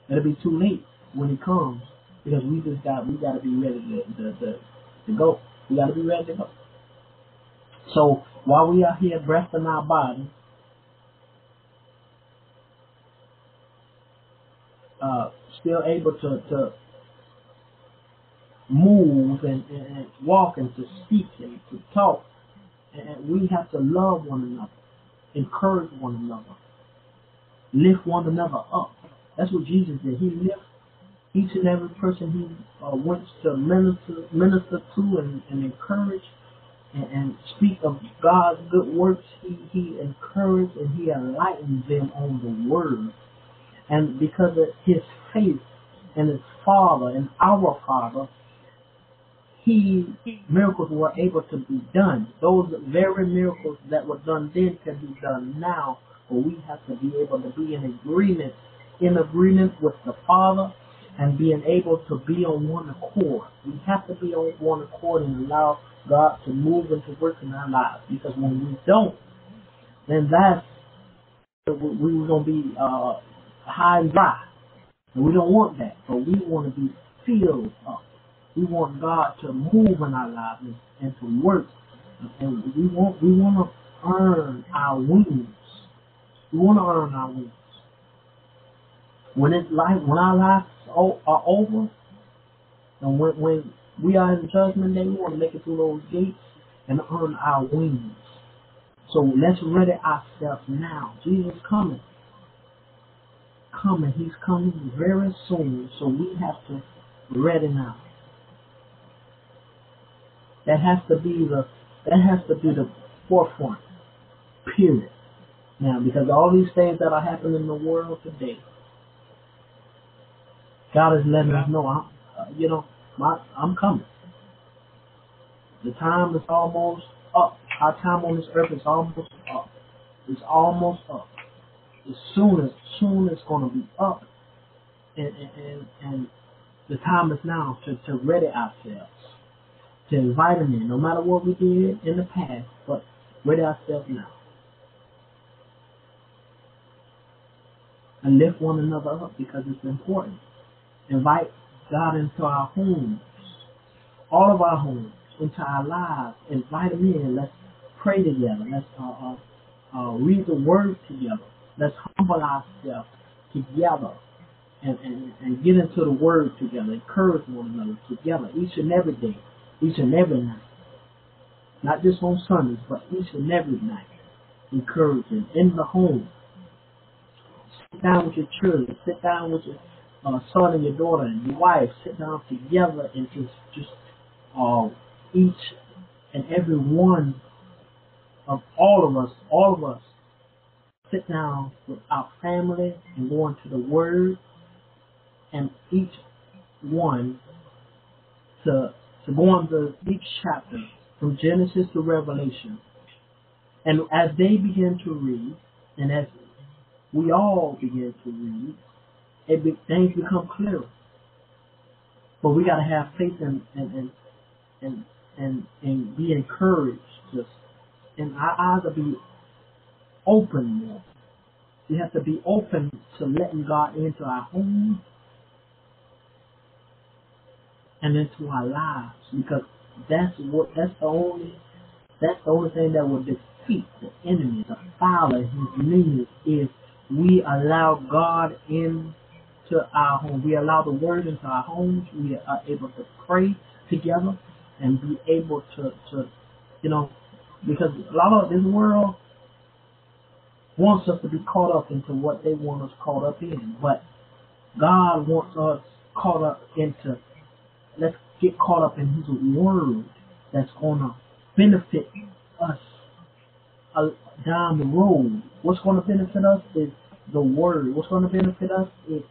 it'll be too late when it comes. Because we just got we got to be ready to, to, to, to go. We got to be ready to go. So while we are here, breath in our body, uh, still able to, to move and, and, and walk and to speak and to talk, and we have to love one another, encourage one another, lift one another up. That's what Jesus did. He lifted each and every person he uh, went to minister, minister to and, and encourage and, and speak of God's good works. He, he encouraged and he enlightened them on the word. And because of his faith in his Father and our Father, he miracles were able to be done. Those very miracles that were done then can be done now, but we have to be able to be in agreement, in agreement with the Father and being able to be on one accord. We have to be on one accord and allow God to move and to work in our lives. Because when we don't, then that's we were gonna be uh, high and dry. And we don't want that. But we want to be filled up. We want God to move in our lives and, and to work. And we want we want to earn our wings. We want to earn our wings. When it's life, when our lives are over, and when, when we are in judgment day, we want to make it through those gates and earn our wings. So let's ready ourselves now. Jesus coming. Coming. He's coming very soon. So we have to ready now. That has to be the that has to be the forefront. Period. Now, because all these things that are happening in the world today, God is letting us know, I'm, uh, you know, my, I'm coming. The time is almost up. Our time on this earth is almost up. It's almost up. As soon as soon it's going to be up, and and, and, and the time is now to, to ready ourselves, to invite Him in, no matter what we did in the past, but ready ourselves now. And lift one another up because it's important. Invite God into our homes, all of our homes, into our lives. Invite Him in. Let's pray together. Let's uh, uh, uh, read the Word together. Let's humble ourselves together and, and, and get into the Word together. Encourage one another together each and every day, each and every night. Not just on Sundays, but each and every night. Encouraging in the home. Sit down with your children. Sit down with your uh, son and your daughter and your wife sit down together and just just uh, each and every one of all of us, all of us, sit down with our family and go into the Word, and each one to to go into each chapter from Genesis to Revelation. And as they begin to read, and as we all begin to read, it be, things become clearer. But we got to have faith and and and and and, and be encouraged. Just and our eyes will be open more. We have to be open to letting God into our home and into our lives because that's what that's the only that's the only thing that will defeat the enemy, the fowler, his minions, is we allow God in to our home. We allow the word into our homes. We are able to pray together and be able to, to you know, because a lot of this world wants us to be caught up into what they want us caught up in. But God wants us caught up into, let's get caught up in His word that's going to benefit us uh, down the road. What's going to benefit us is the Word. What's going to benefit us is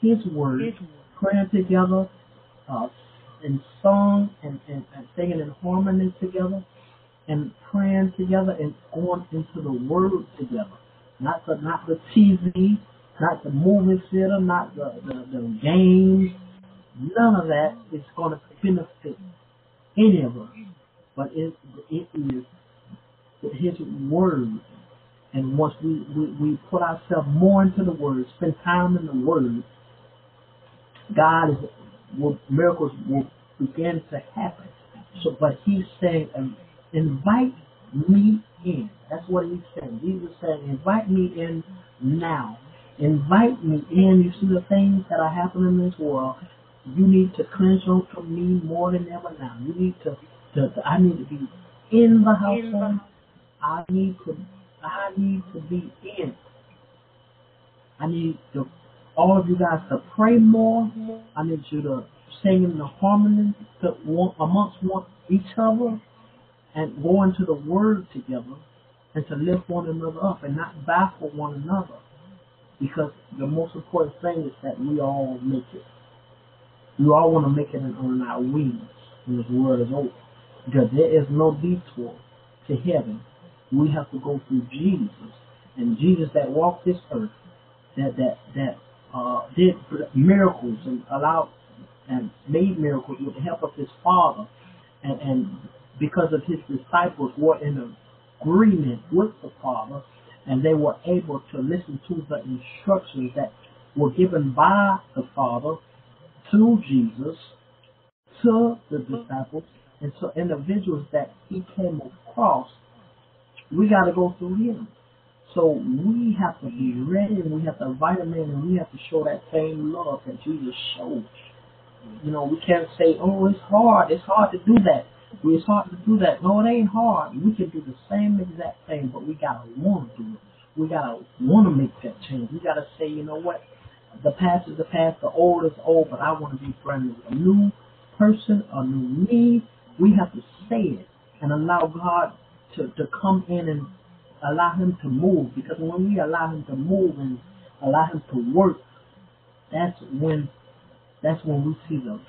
His Word. Praying together, uh, in song and, and, and singing in harmony together, and praying together and going into the Word together. Not the not the TV, not the movie theater, not the, the, the games. None of that is going to benefit any of us. But it, it is His Word. And once we, we, we put ourselves more into the Word, spend time in the Word, God is, will, miracles will begin to happen. So, but He's saying, um, invite me in. That's what He's saying. Jesus said, invite me in now. Invite me in. You see the things that are happening in this world. You need to cleanse from me more than ever now. You need to, to, to I need to be in the household. I need to I need to be in. I need to, all of you guys to pray more. I need you to sing in the harmony to one, amongst one each other and go into the word together and to lift one another up and not baffle one another. Because the most important thing is that we all make it. We all want to make it on our wings when this world is over. Because there is no detour to heaven we have to go through Jesus. And Jesus that walked this earth, that that that uh, did miracles and allowed and made miracles with the help of his Father, and, and because of his disciples were in agreement with the Father, and they were able to listen to the instructions that were given by the Father to Jesus, to the disciples, and to individuals that he came across we got to go through him. So we have to be ready and we have to invite him in and we have to show that same love that Jesus showed. You know, we can't say, oh, it's hard. It's hard to do that. It's hard to do that. No, it ain't hard. We can do the same exact thing, but we got to want to do it. We got to want to make that change. We got to say, you know what? The past is the past. The old is old, but I want to be friendly with a new person, a new me. We have to say it and allow God to, to come in and allow him to move because when we allow him to move and allow him to work, that's when that's when we see the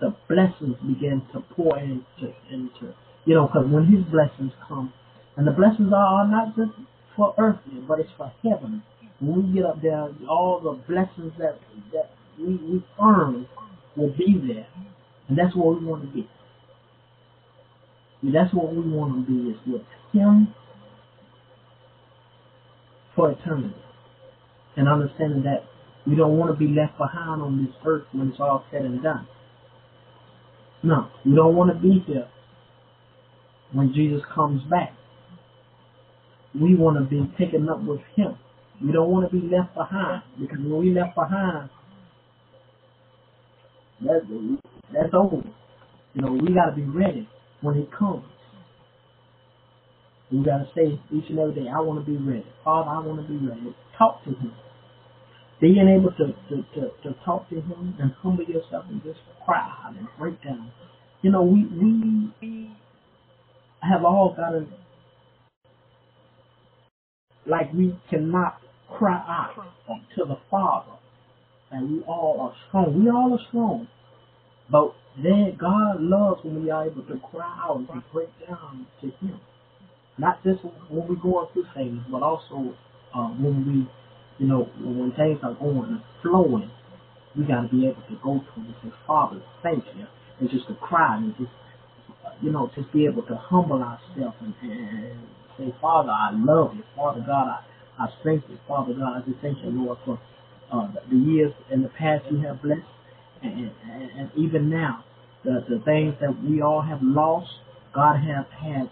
the blessings begin to pour into into you know because when his blessings come and the blessings are not just for earthly but it's for heaven. When we get up there, all the blessings that that we we earn will be there, and that's what we want to be. That's what we want to be is with Him for eternity. And understanding that we don't want to be left behind on this earth when it's all said and done. No, we don't want to be here when Jesus comes back. We want to be taken up with Him. We don't want to be left behind because when we left behind, that's, that's over. You know, we got to be ready when he comes. You got to say each and every day, I want to be ready. Father, I want to be ready. Talk to him. Being able to, to, to, to talk to him and humble yourself and just cry and break down. You know, we, we have all got to, like we cannot cry out to the Father. And we all are strong. We all are strong. But then God loves when we are able to cry out and break down to Him. Not just when we're going through things, but also uh, when we, you know, when things are going and flowing, we got to be able to go to Him and say, Father, thank you. And just to cry and just, you know, just be able to humble ourselves and, and say, Father, I love you. Father God, I, I thank you. Father God, I just thank you, Lord, for uh, the years in the past you have blessed. And, and, and even now, the, the things that we all have lost, God has had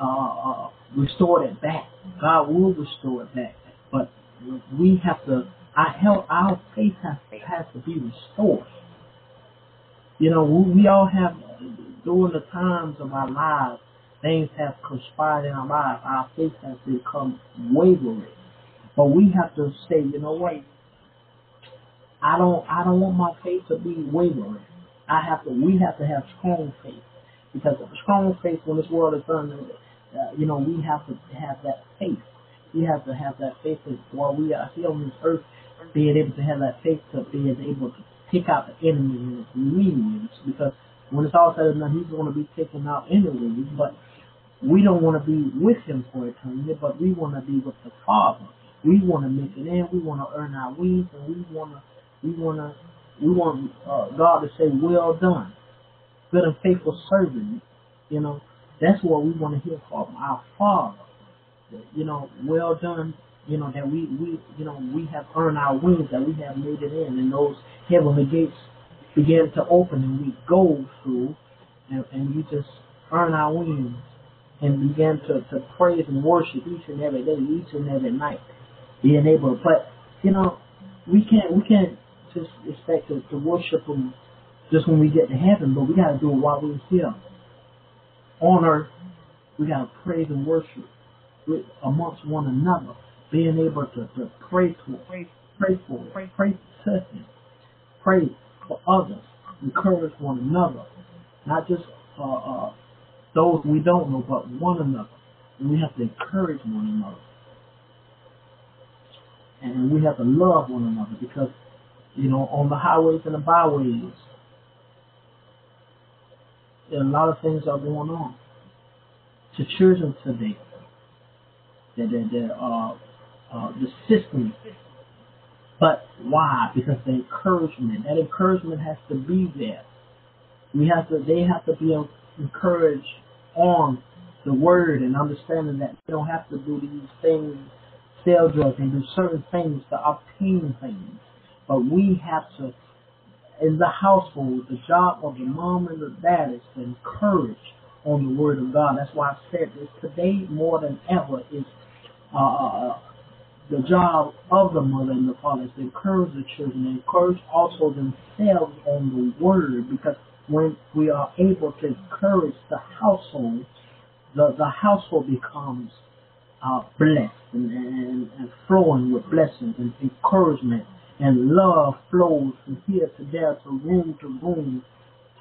uh, uh, restored it back. God will restore it back. But we have to, our help, our faith has, has to be restored. You know, we, all have, during the times of our lives, things have conspired in our lives. Our faith has become wavering. But we have to say, you know what? I don't, I don't want my faith to be wavering. I have to, we have to have strong faith. Because strong faith when this world is done, uh, you know, we have to have that faith. We have to have that faith that while we are here on this earth, being able to have that faith to being able to pick out the enemy and its minions. Because when it's all said and done, he's going to be taken out anyway. But we don't want to be with him for eternity, but we want to be with the Father. We want to make it in. We want to earn our wings, and we want to, we want to, we want uh, God to say, "Well done, good and faithful servant." You know, that's what we want to hear from our Father. You know, well done. You know that we, we, you know, we have earned our wings, that we have made it in, and those heavenly gates begin to open, and we go through, and, and we just earn our wings and begin to, to praise and worship each and every day, each and every night, being able. But you know, we can't we can't just expect to, to worship Him just when we get to heaven, but we got to do it while we're here on earth. We got to praise and worship with, amongst one another, being able to, to pray for, pray, pray for, pray, pray for pray for others, encourage one another, not just uh, uh, those we don't know, but one another. And we have to encourage one another. And we have to love one another because, you know, on the highways and the byways, a lot of things are going on. To children today, that there, there are uh, the system. But why? Because the encouragement. That encouragement has to be there. We have to. They have to be encouraged on the word and understanding that they don't have to do these things, sell drugs and do certain things to obtain things. But we have to, in the household, the job of the mom and the dad is to encourage on the word of God. That's why I said this today more than ever is uh, the job of the mother and the father is to encourage the children, encourage also themselves on the word because when we are able to encourage the household, the, the household becomes uh, blessed and, and, and flowing with blessings and encouragement and love flows from here to there to room to room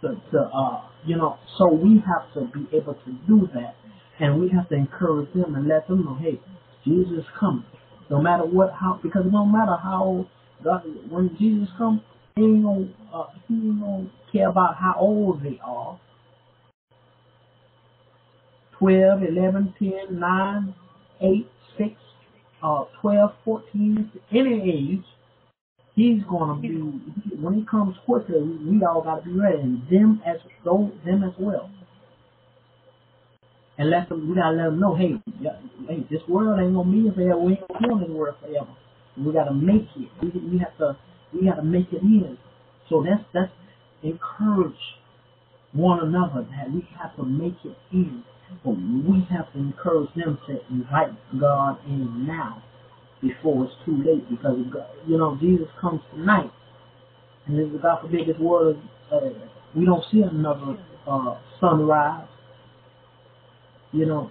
to, to uh, you know, so we have to be able to do that and we have to encourage them and let them know, hey, Jesus coming. No matter what, how, because no matter how, God, when Jesus comes, he gonna, uh, he gonna care about how old they are. 12, 11, 10, 9, 8, 6, uh, 12, 14, any age, he's gonna be, when he comes quickly, we, we all gotta be ready, and them as, them as well. And let them, we gotta let them know, hey, yeah, hey, this world ain't gonna be forever. We ain't gonna be on this world forever. We gotta make it. We, we have to, we gotta make it in. So that's that's encourage one another that we have to make it in. But we have to encourage them to invite God in now before it's too late because you know Jesus comes tonight, and if God forbid this world, uh, we don't see another uh, sunrise you know,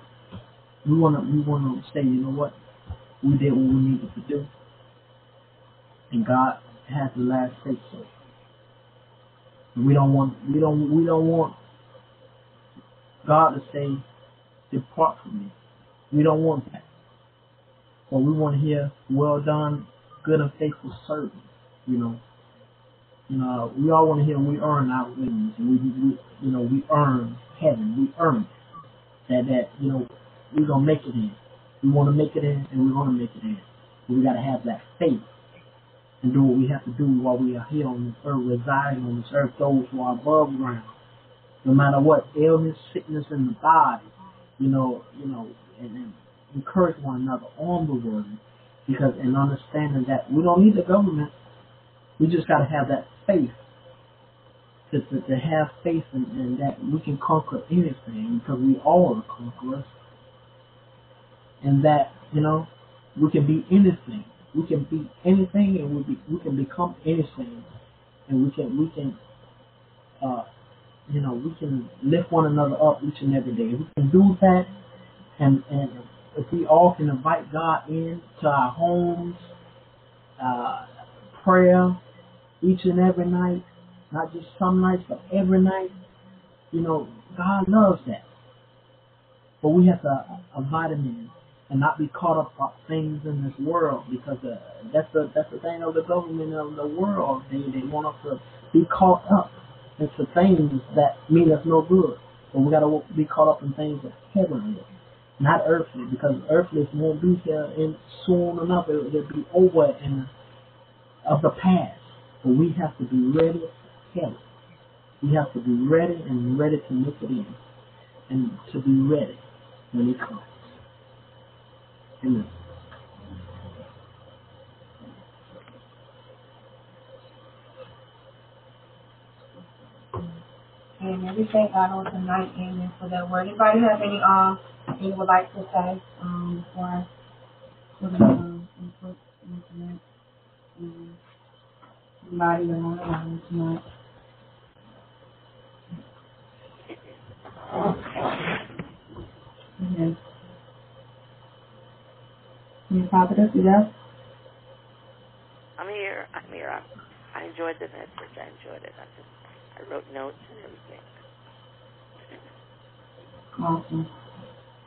we wanna we wanna say, you know what, we did what we needed to do, and God has the last say so. We don't want we don't we don't want God to say, depart from me. We don't want that. But we want to hear, well done, good and faithful servant. You know, you uh, know, we all want to hear we earn our wings, and we, we you know we earn heaven, we earn it that that you know we're gonna make it in. We want to make it in, and we want to make it in. But we got to have that faith and do what we have to do while we are here on this earth, residing on this earth. Those who are above ground, no matter what illness, sickness in the body, you know, you know, and, and encourage one another on the word, because in understanding that we don't need the government, we just got to have that faith to, to, to have faith in, in that we can conquer anything because we all are conquerors. And that, you know, we can be anything. We can be anything and we be, we can become anything. And we can we can uh you know, we can lift one another up each and every day. We can do that and and if we all can invite God in to our homes, uh prayer each and every night, not just some nights, but every night. You know, God loves that. But we have to a vitamin and not be caught up on things in this world because uh, that's the that's the thing of the government of the world. They they want us to be caught up into things that mean us no good. But we gotta be caught up in things of heavenly, not earthly, because earthly won't be here in soon enough. It, it'll be over in of the past. But we have to be ready for heaven. We have to be ready and ready to make it in, and to be ready when He comes. Amen. We thank God on tonight, amen, for that word. Anybody have any um you would like to say um before I put it um input on tonight? Um, on the line tonight? Any prophetess, you there? I'm here. I'm here. I, I enjoyed the message. I enjoyed it. I just I wrote notes and everything. Awesome.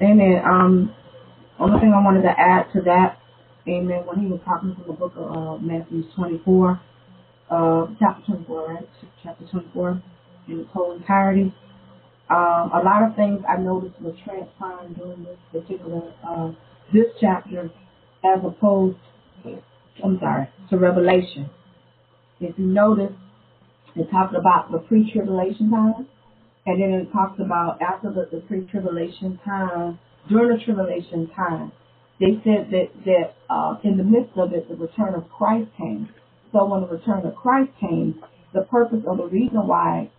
Amen. Um, only thing I wanted to add to that, amen, when he was talking from the book of uh, Matthew 24, uh, chapter 24, right? Chapter 24, in its whole entirety. Um, a lot of things I noticed were transpiring during this particular, uh, this chapter as opposed, I'm sorry, to Revelation. If you notice, it talks about the pre-tribulation time, and then it talks about after the, the pre-tribulation time, during the tribulation time, they said that that uh, in the midst of it, the return of Christ came. So when the return of Christ came, the purpose or the reason why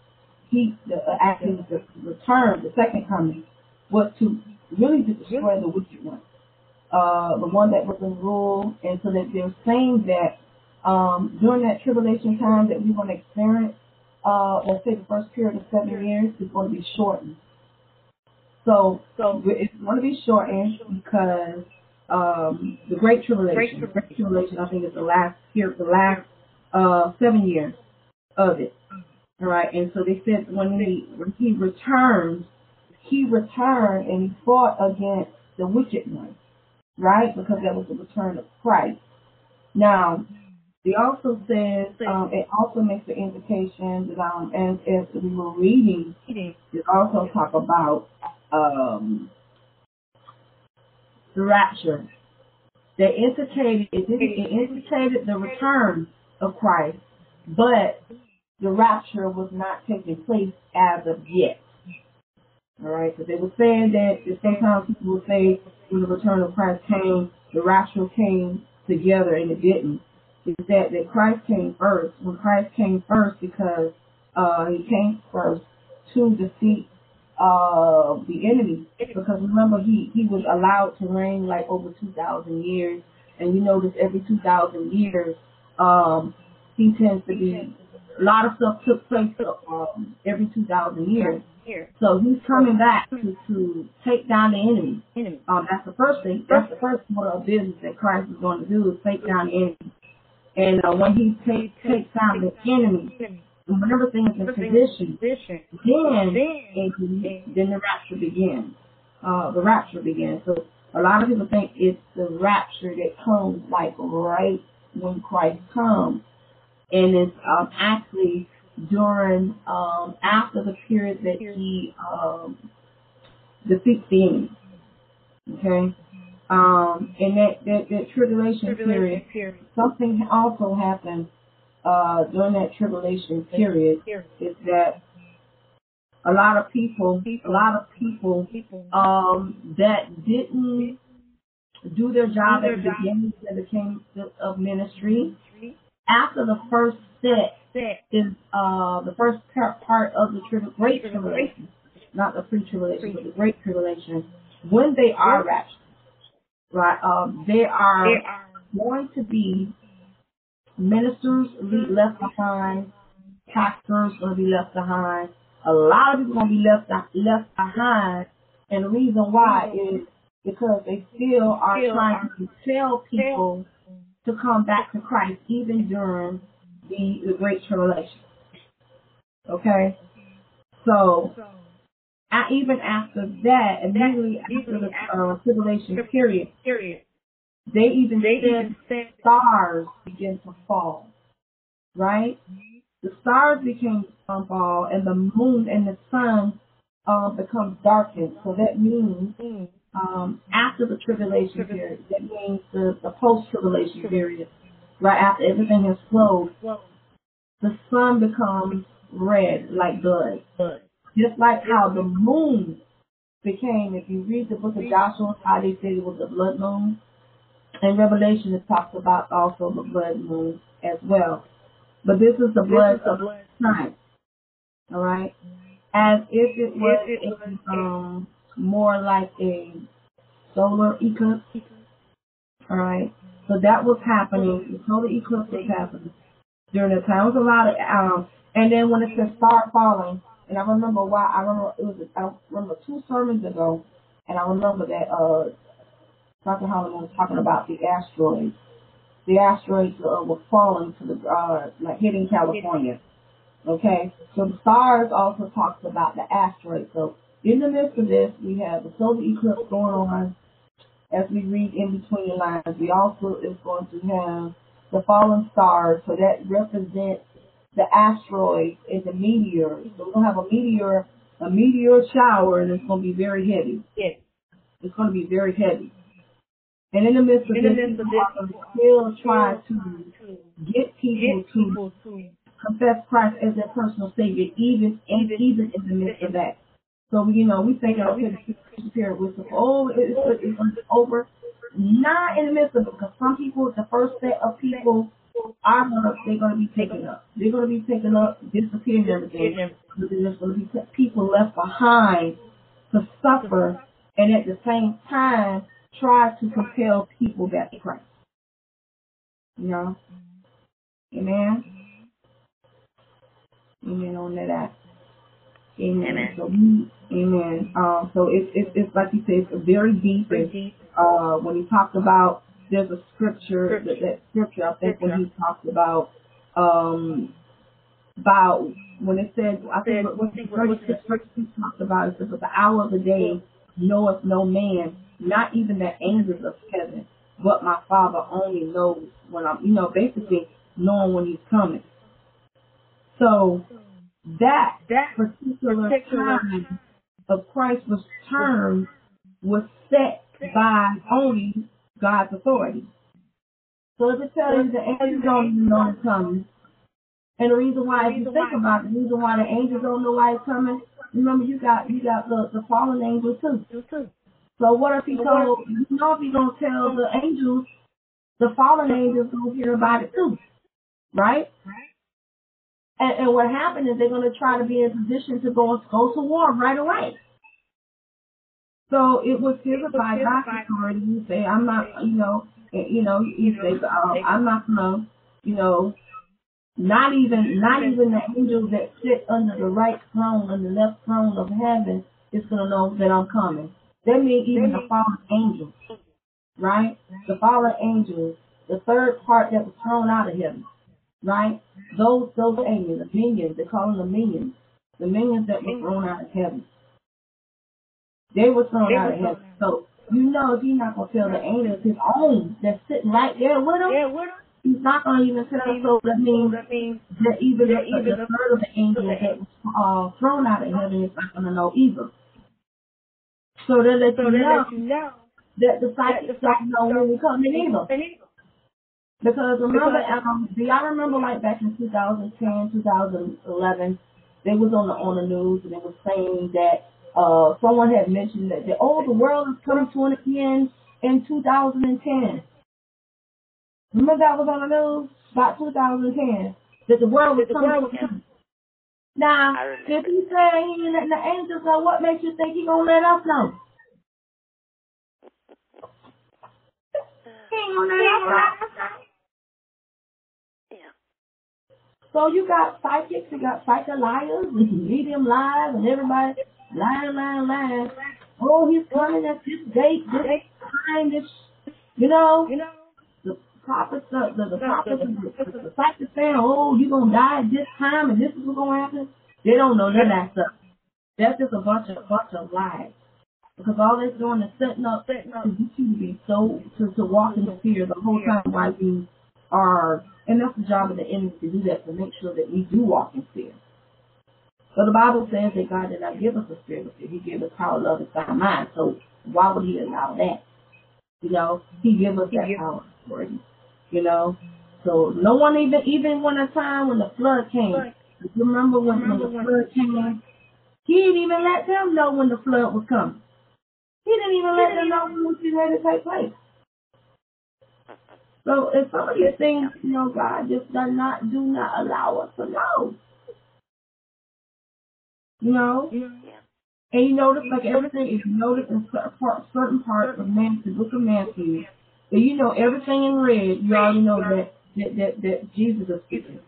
he the, uh, actually the return, the second coming, was to really destroy the wicked one, uh, the one that was in rule, and so that they're saying that um, during that tribulation time that we're going to experience, uh, let's say the first period of seven years is going to be shortened. So, so it's going to be shortened because um, the Great Tribulation, the Great Tribulation, I think is the last here, the last uh, seven years of it. All right, and so they said when he when he returned, he returned and he fought against the wicked one, right? Because that was the return of Christ. Now, he also says um, it also makes the indication that um, as as we were reading, it also talk about um, the rapture. They indicated it, it indicated the return of Christ, but the rapture was not taking place as of yet. All right, because they were saying that sometimes people will say when the return of Christ came, the rapture came together, and it didn't. Is that that Christ came first. When Christ came first, because uh, he came first to defeat uh, the enemy. Because remember, he he was allowed to reign like over two thousand years, and you notice every two thousand years, um, he tends to be a lot of stuff took place um, every 2,000 years. So he's coming back to, to take down the enemy. Um, that's the first thing. That's the first order of business that Christ is going to do is take down the enemy. And uh, when he take, takes down the enemy, when everything is in position, then it, then the rapture begins. Uh, the rapture begins. So a lot of people think it's the rapture that comes like right when Christ comes and it's um, actually during um, after the period that he um, defeats the enemy. Okay, um, and that, that that tribulation, tribulation period, period, something also happened uh, during that tribulation period. Is that a lot of people, a lot of people um, that didn't do their job at the beginning of the of ministry. After the first set is uh, the first part of the tri- great tribulation, not the pre-tribulation, but the great tribulation, when they are raptured, right? Um, they are going to be ministers left behind, pastors going to be left behind. A lot of people going to be left left behind, and the reason why is because they still are trying to tell people to come back to Christ even during the, the Great Tribulation. Okay? So, I, even after that, immediately after the uh, tribulation period, they even they said stars begin to fall. Right? The stars became to fall, and the moon and the sun uh, becomes darkened. So that means um, after the tribulation period, that means the, the post tribulation period, right after everything has flowed, the sun becomes red like blood. Just like how the moon became, if you read the book of Joshua, how they said it was the blood moon. In Revelation, it talks about also the blood moon as well. But this is the blood of time. All right? As if it was um, more like a solar eclipse. All right? So that was happening. The solar eclipse was happening during the time. It was a lot of, um, and then when it said start falling, and I remember why, I remember it was, I remember two sermons ago, and I remember that, uh, Dr. Holland was talking about the asteroids. The asteroids uh, were falling to the, uh, like hitting California. Okay? So the stars also talks about the asteroids. So in the midst of this, we have the solar eclipse going on. As we read in between the lines, we also is going to have the fallen stars. So that represents the asteroids and the meteors. So we're gonna have a meteor, a meteor shower, and it's gonna be very heavy. Yes. It's gonna be very heavy. And in the midst of In the this, midst of this still trying to get people Get to people to confess Christ as their personal savior, even in, Even- even in the midst of that. So you know, we think You know, of we the Christian period with oh, it's, it's, it's over. Not in the midst of it, because some people, the first set of people are gonna they're gonna be taken up. They're gonna be taken up, disappear and everything. But there's gonna be people left behind to suffer, and at the same time try to compel people back to Christ. You know, Amen. Amen on that. Amen. Amen. So we, amen. Um, so it's it's it's like you said, it's very deep. uh, when he talked about there's a scripture that, that scripture I think when he talked about um about when it said I think what what the first scripture he talked about is says the hour of the day knoweth no man, not even the angels of heaven, but my Father only knows when I'm you know basically knowing when He's coming. So that That particular particular time of Christ's return was set by only God's authority. So it tells you the angels don't even know it's coming. And the reason why, if you think about it, the reason why the angels don't know why it's coming, remember you got you got the, the fallen angels too. So what if he told you know if he gonna tell the angels the fallen angels gonna hear about it too. Right? And, and what happened is they're going to try to be in position to go go to war right away. So it was given by God's authority. You say, I'm not, you know, you know, you say, uh, I'm not gonna, you know, not even, not even the angels that sit under the right throne and the left throne of heaven is gonna know that I'm coming. That means even the fallen angels, right? The fallen angels, the third part that was thrown out of heaven, right? Those, those angels, the minions, they call them the minions, the minions that were thrown out of heaven. They were thrown out of heaven. So you know if he's not gonna tell the angels his own that's sitting right there with him, Yeah, what he's not gonna even tell them. So that means that means that even the, even the the- third of the angels that was uh, thrown out of heaven is not gonna know either. So they let so you they know let you know that the psychics don't know when he's coming either. Because remember, um, do y'all remember like back in 2010, 2011, they was on the on the news and they was saying that uh someone had mentioned that, that oh the world is coming to an end in 2010. Remember that was on the news about 2010 that the world was coming world to was an end. Now, if he said he ain't letting the angels know, what makes you think he gonna let us know? He ain't gonna let us know. Yeah. So you got psychics, you got psychic liars, and medium lies, and everybody lying, lying, lying. Oh, he's coming at this date, this time, this, you know, You know, the prophets, the, the, the prophets, the, the, the saying, oh, you're going to die at this time, and this is what's going to happen. They don't know none of that stuff. That's just a bunch of bunch of lies. Because all it's doing is setting up setting up to get you to be so to, to walk in fear the whole time while you are and that's the job of the enemy to do that, to make sure that we do walk in fear. So the Bible says that God did not give us a spirit of fear. He gave us power, love, and sound mind. So why would he allow that? You know, he gave us that power authority. You know. So no one even even when a time when the flood came. You remember when, when the flood came? He didn't even let them know when the flood was coming. He didn't even let them know when it was ready to take place. So if some of these things, you know, God just does not do not allow us to know. You know? Yeah. And you notice like everything is noticed in certain parts of Matthew, the book of Matthew. And you know everything in red, you already know that that, that, that Jesus is speaking.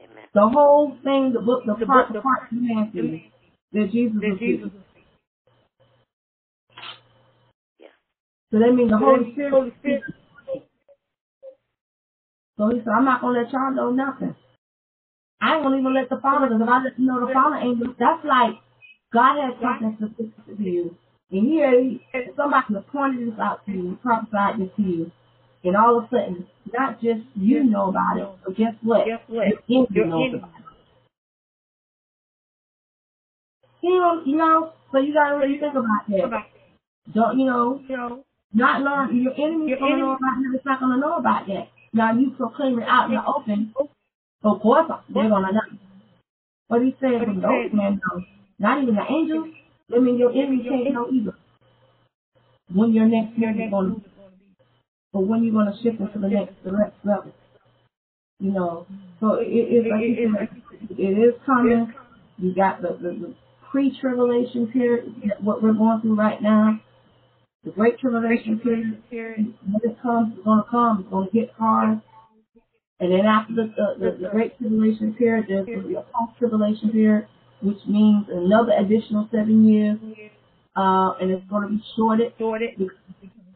Amen. The whole thing, the book, the part, the part of Matthew, that Jesus is speaking. Yeah. So that means the Holy Spirit. So he said, I'm not gonna let y'all know nothing. I ain't gonna even let the Father, because if I let you know the Father ain't, that's like God has something specific to you. And here, he- somebody has pointed this out to you, prophesied this to you, and all of a sudden, not just you know about it, but guess what? Guess what? Your enemy knows about it. You know, you know, so you gotta really think about that. Don't you know? you know, Not learn your enemy's Your gonna know about it. It's not gonna know about that. Now you proclaim it out in the open. Of course, they're gonna know. But he said, But those men know, not even the angels. I mean, your enemy can't know either. When your next move is gonna, move is going to be. or when you're gonna shift into the next, the next level. You know, so it, it, it's like It- it- said, it is coming. You got the, the, the pre-tribulation period, what we're going through right now. The great tribulation period Period. when it comes, it's gonna come. It's gonna get hard. And then after the the, the, the great tribulation period, there's gonna be a post tribulation period, which means another additional seven years. Uh, and it's gonna be shorted. Sorted.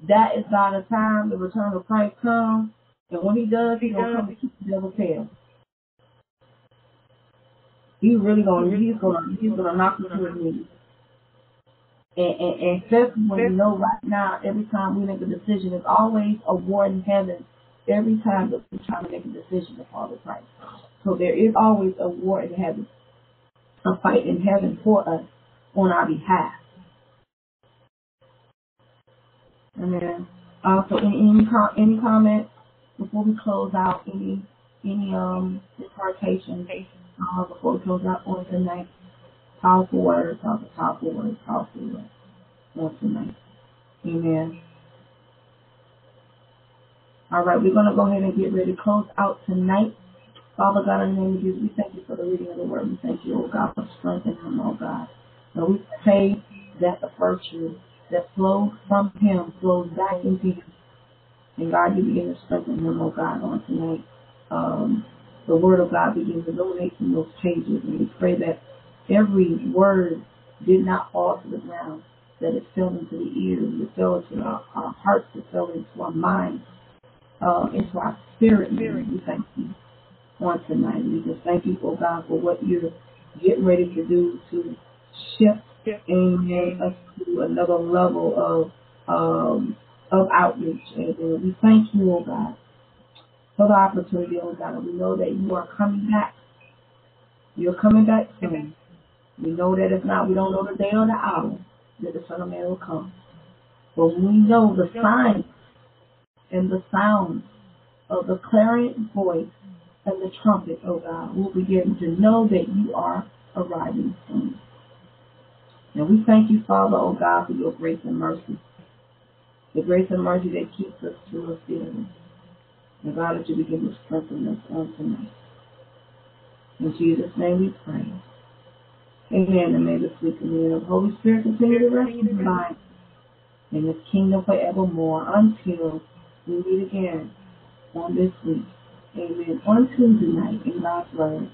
That is by the time the return of Christ comes. And when he does, he's gonna come to keep the devil's tail. He's really gonna he's gonna he's gonna knock you to his knees. And, and, and especially when you know right now, every time we make a decision, there's always a war in heaven every time that we're trying to make a decision to follow Christ. So there is always a war in heaven, a fight in heaven for us on our behalf. Amen. Uh, so any any, com- any comments before we close out? Any any um impartations uh, before we close out on tonight? Powerful words, powerful, powerful words, powerful words on tonight. Amen. All right, we're going to go ahead and get ready to close out tonight. Father God, in the name of Jesus, we thank you for the reading of the word. We thank you, oh God, for strengthening him, oh God. And we pray that the virtue that flows from him flows back into him. And God, you begin to strengthen him, oh God, on tonight. Um, the word of God begins to illuminate from those pages. And we pray that every word did not fall to the ground, that it fell into the ears, it fell into our, our hearts, it fell into our minds, uh, into our spirit. man. We thank you on tonight. We just thank you, oh God, for what you're getting ready to do to shift amen, us to another level of um, of outreach. And uh, we thank you, oh God, for the opportunity, oh God. And we know that you are coming back. You're coming back soon. We know that if not, we don't know the day or the hour that the Son of Man will come. But we know the signs and the sounds of the clarion voice and the trumpet, oh God, will begin to know that you are arriving soon. And we thank you, Father, oh God, for your grace and mercy. The grace and mercy that keeps us through a feeling. And God, that you begin to strengthen us on tonight. In Jesus' name we pray. Amen. And may the sweet communion of the Holy Spirit continue to rest in your life in His kingdom forevermore until we meet again on this week. Amen. On Tuesday night in God's Word.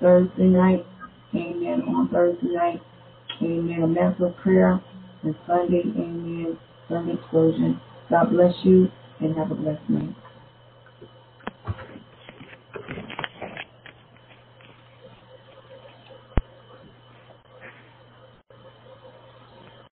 Thursday night. Amen. On Thursday night. Amen. A mass of prayer. And Sunday, amen. Sunday explosion. God bless you and have a blessed night.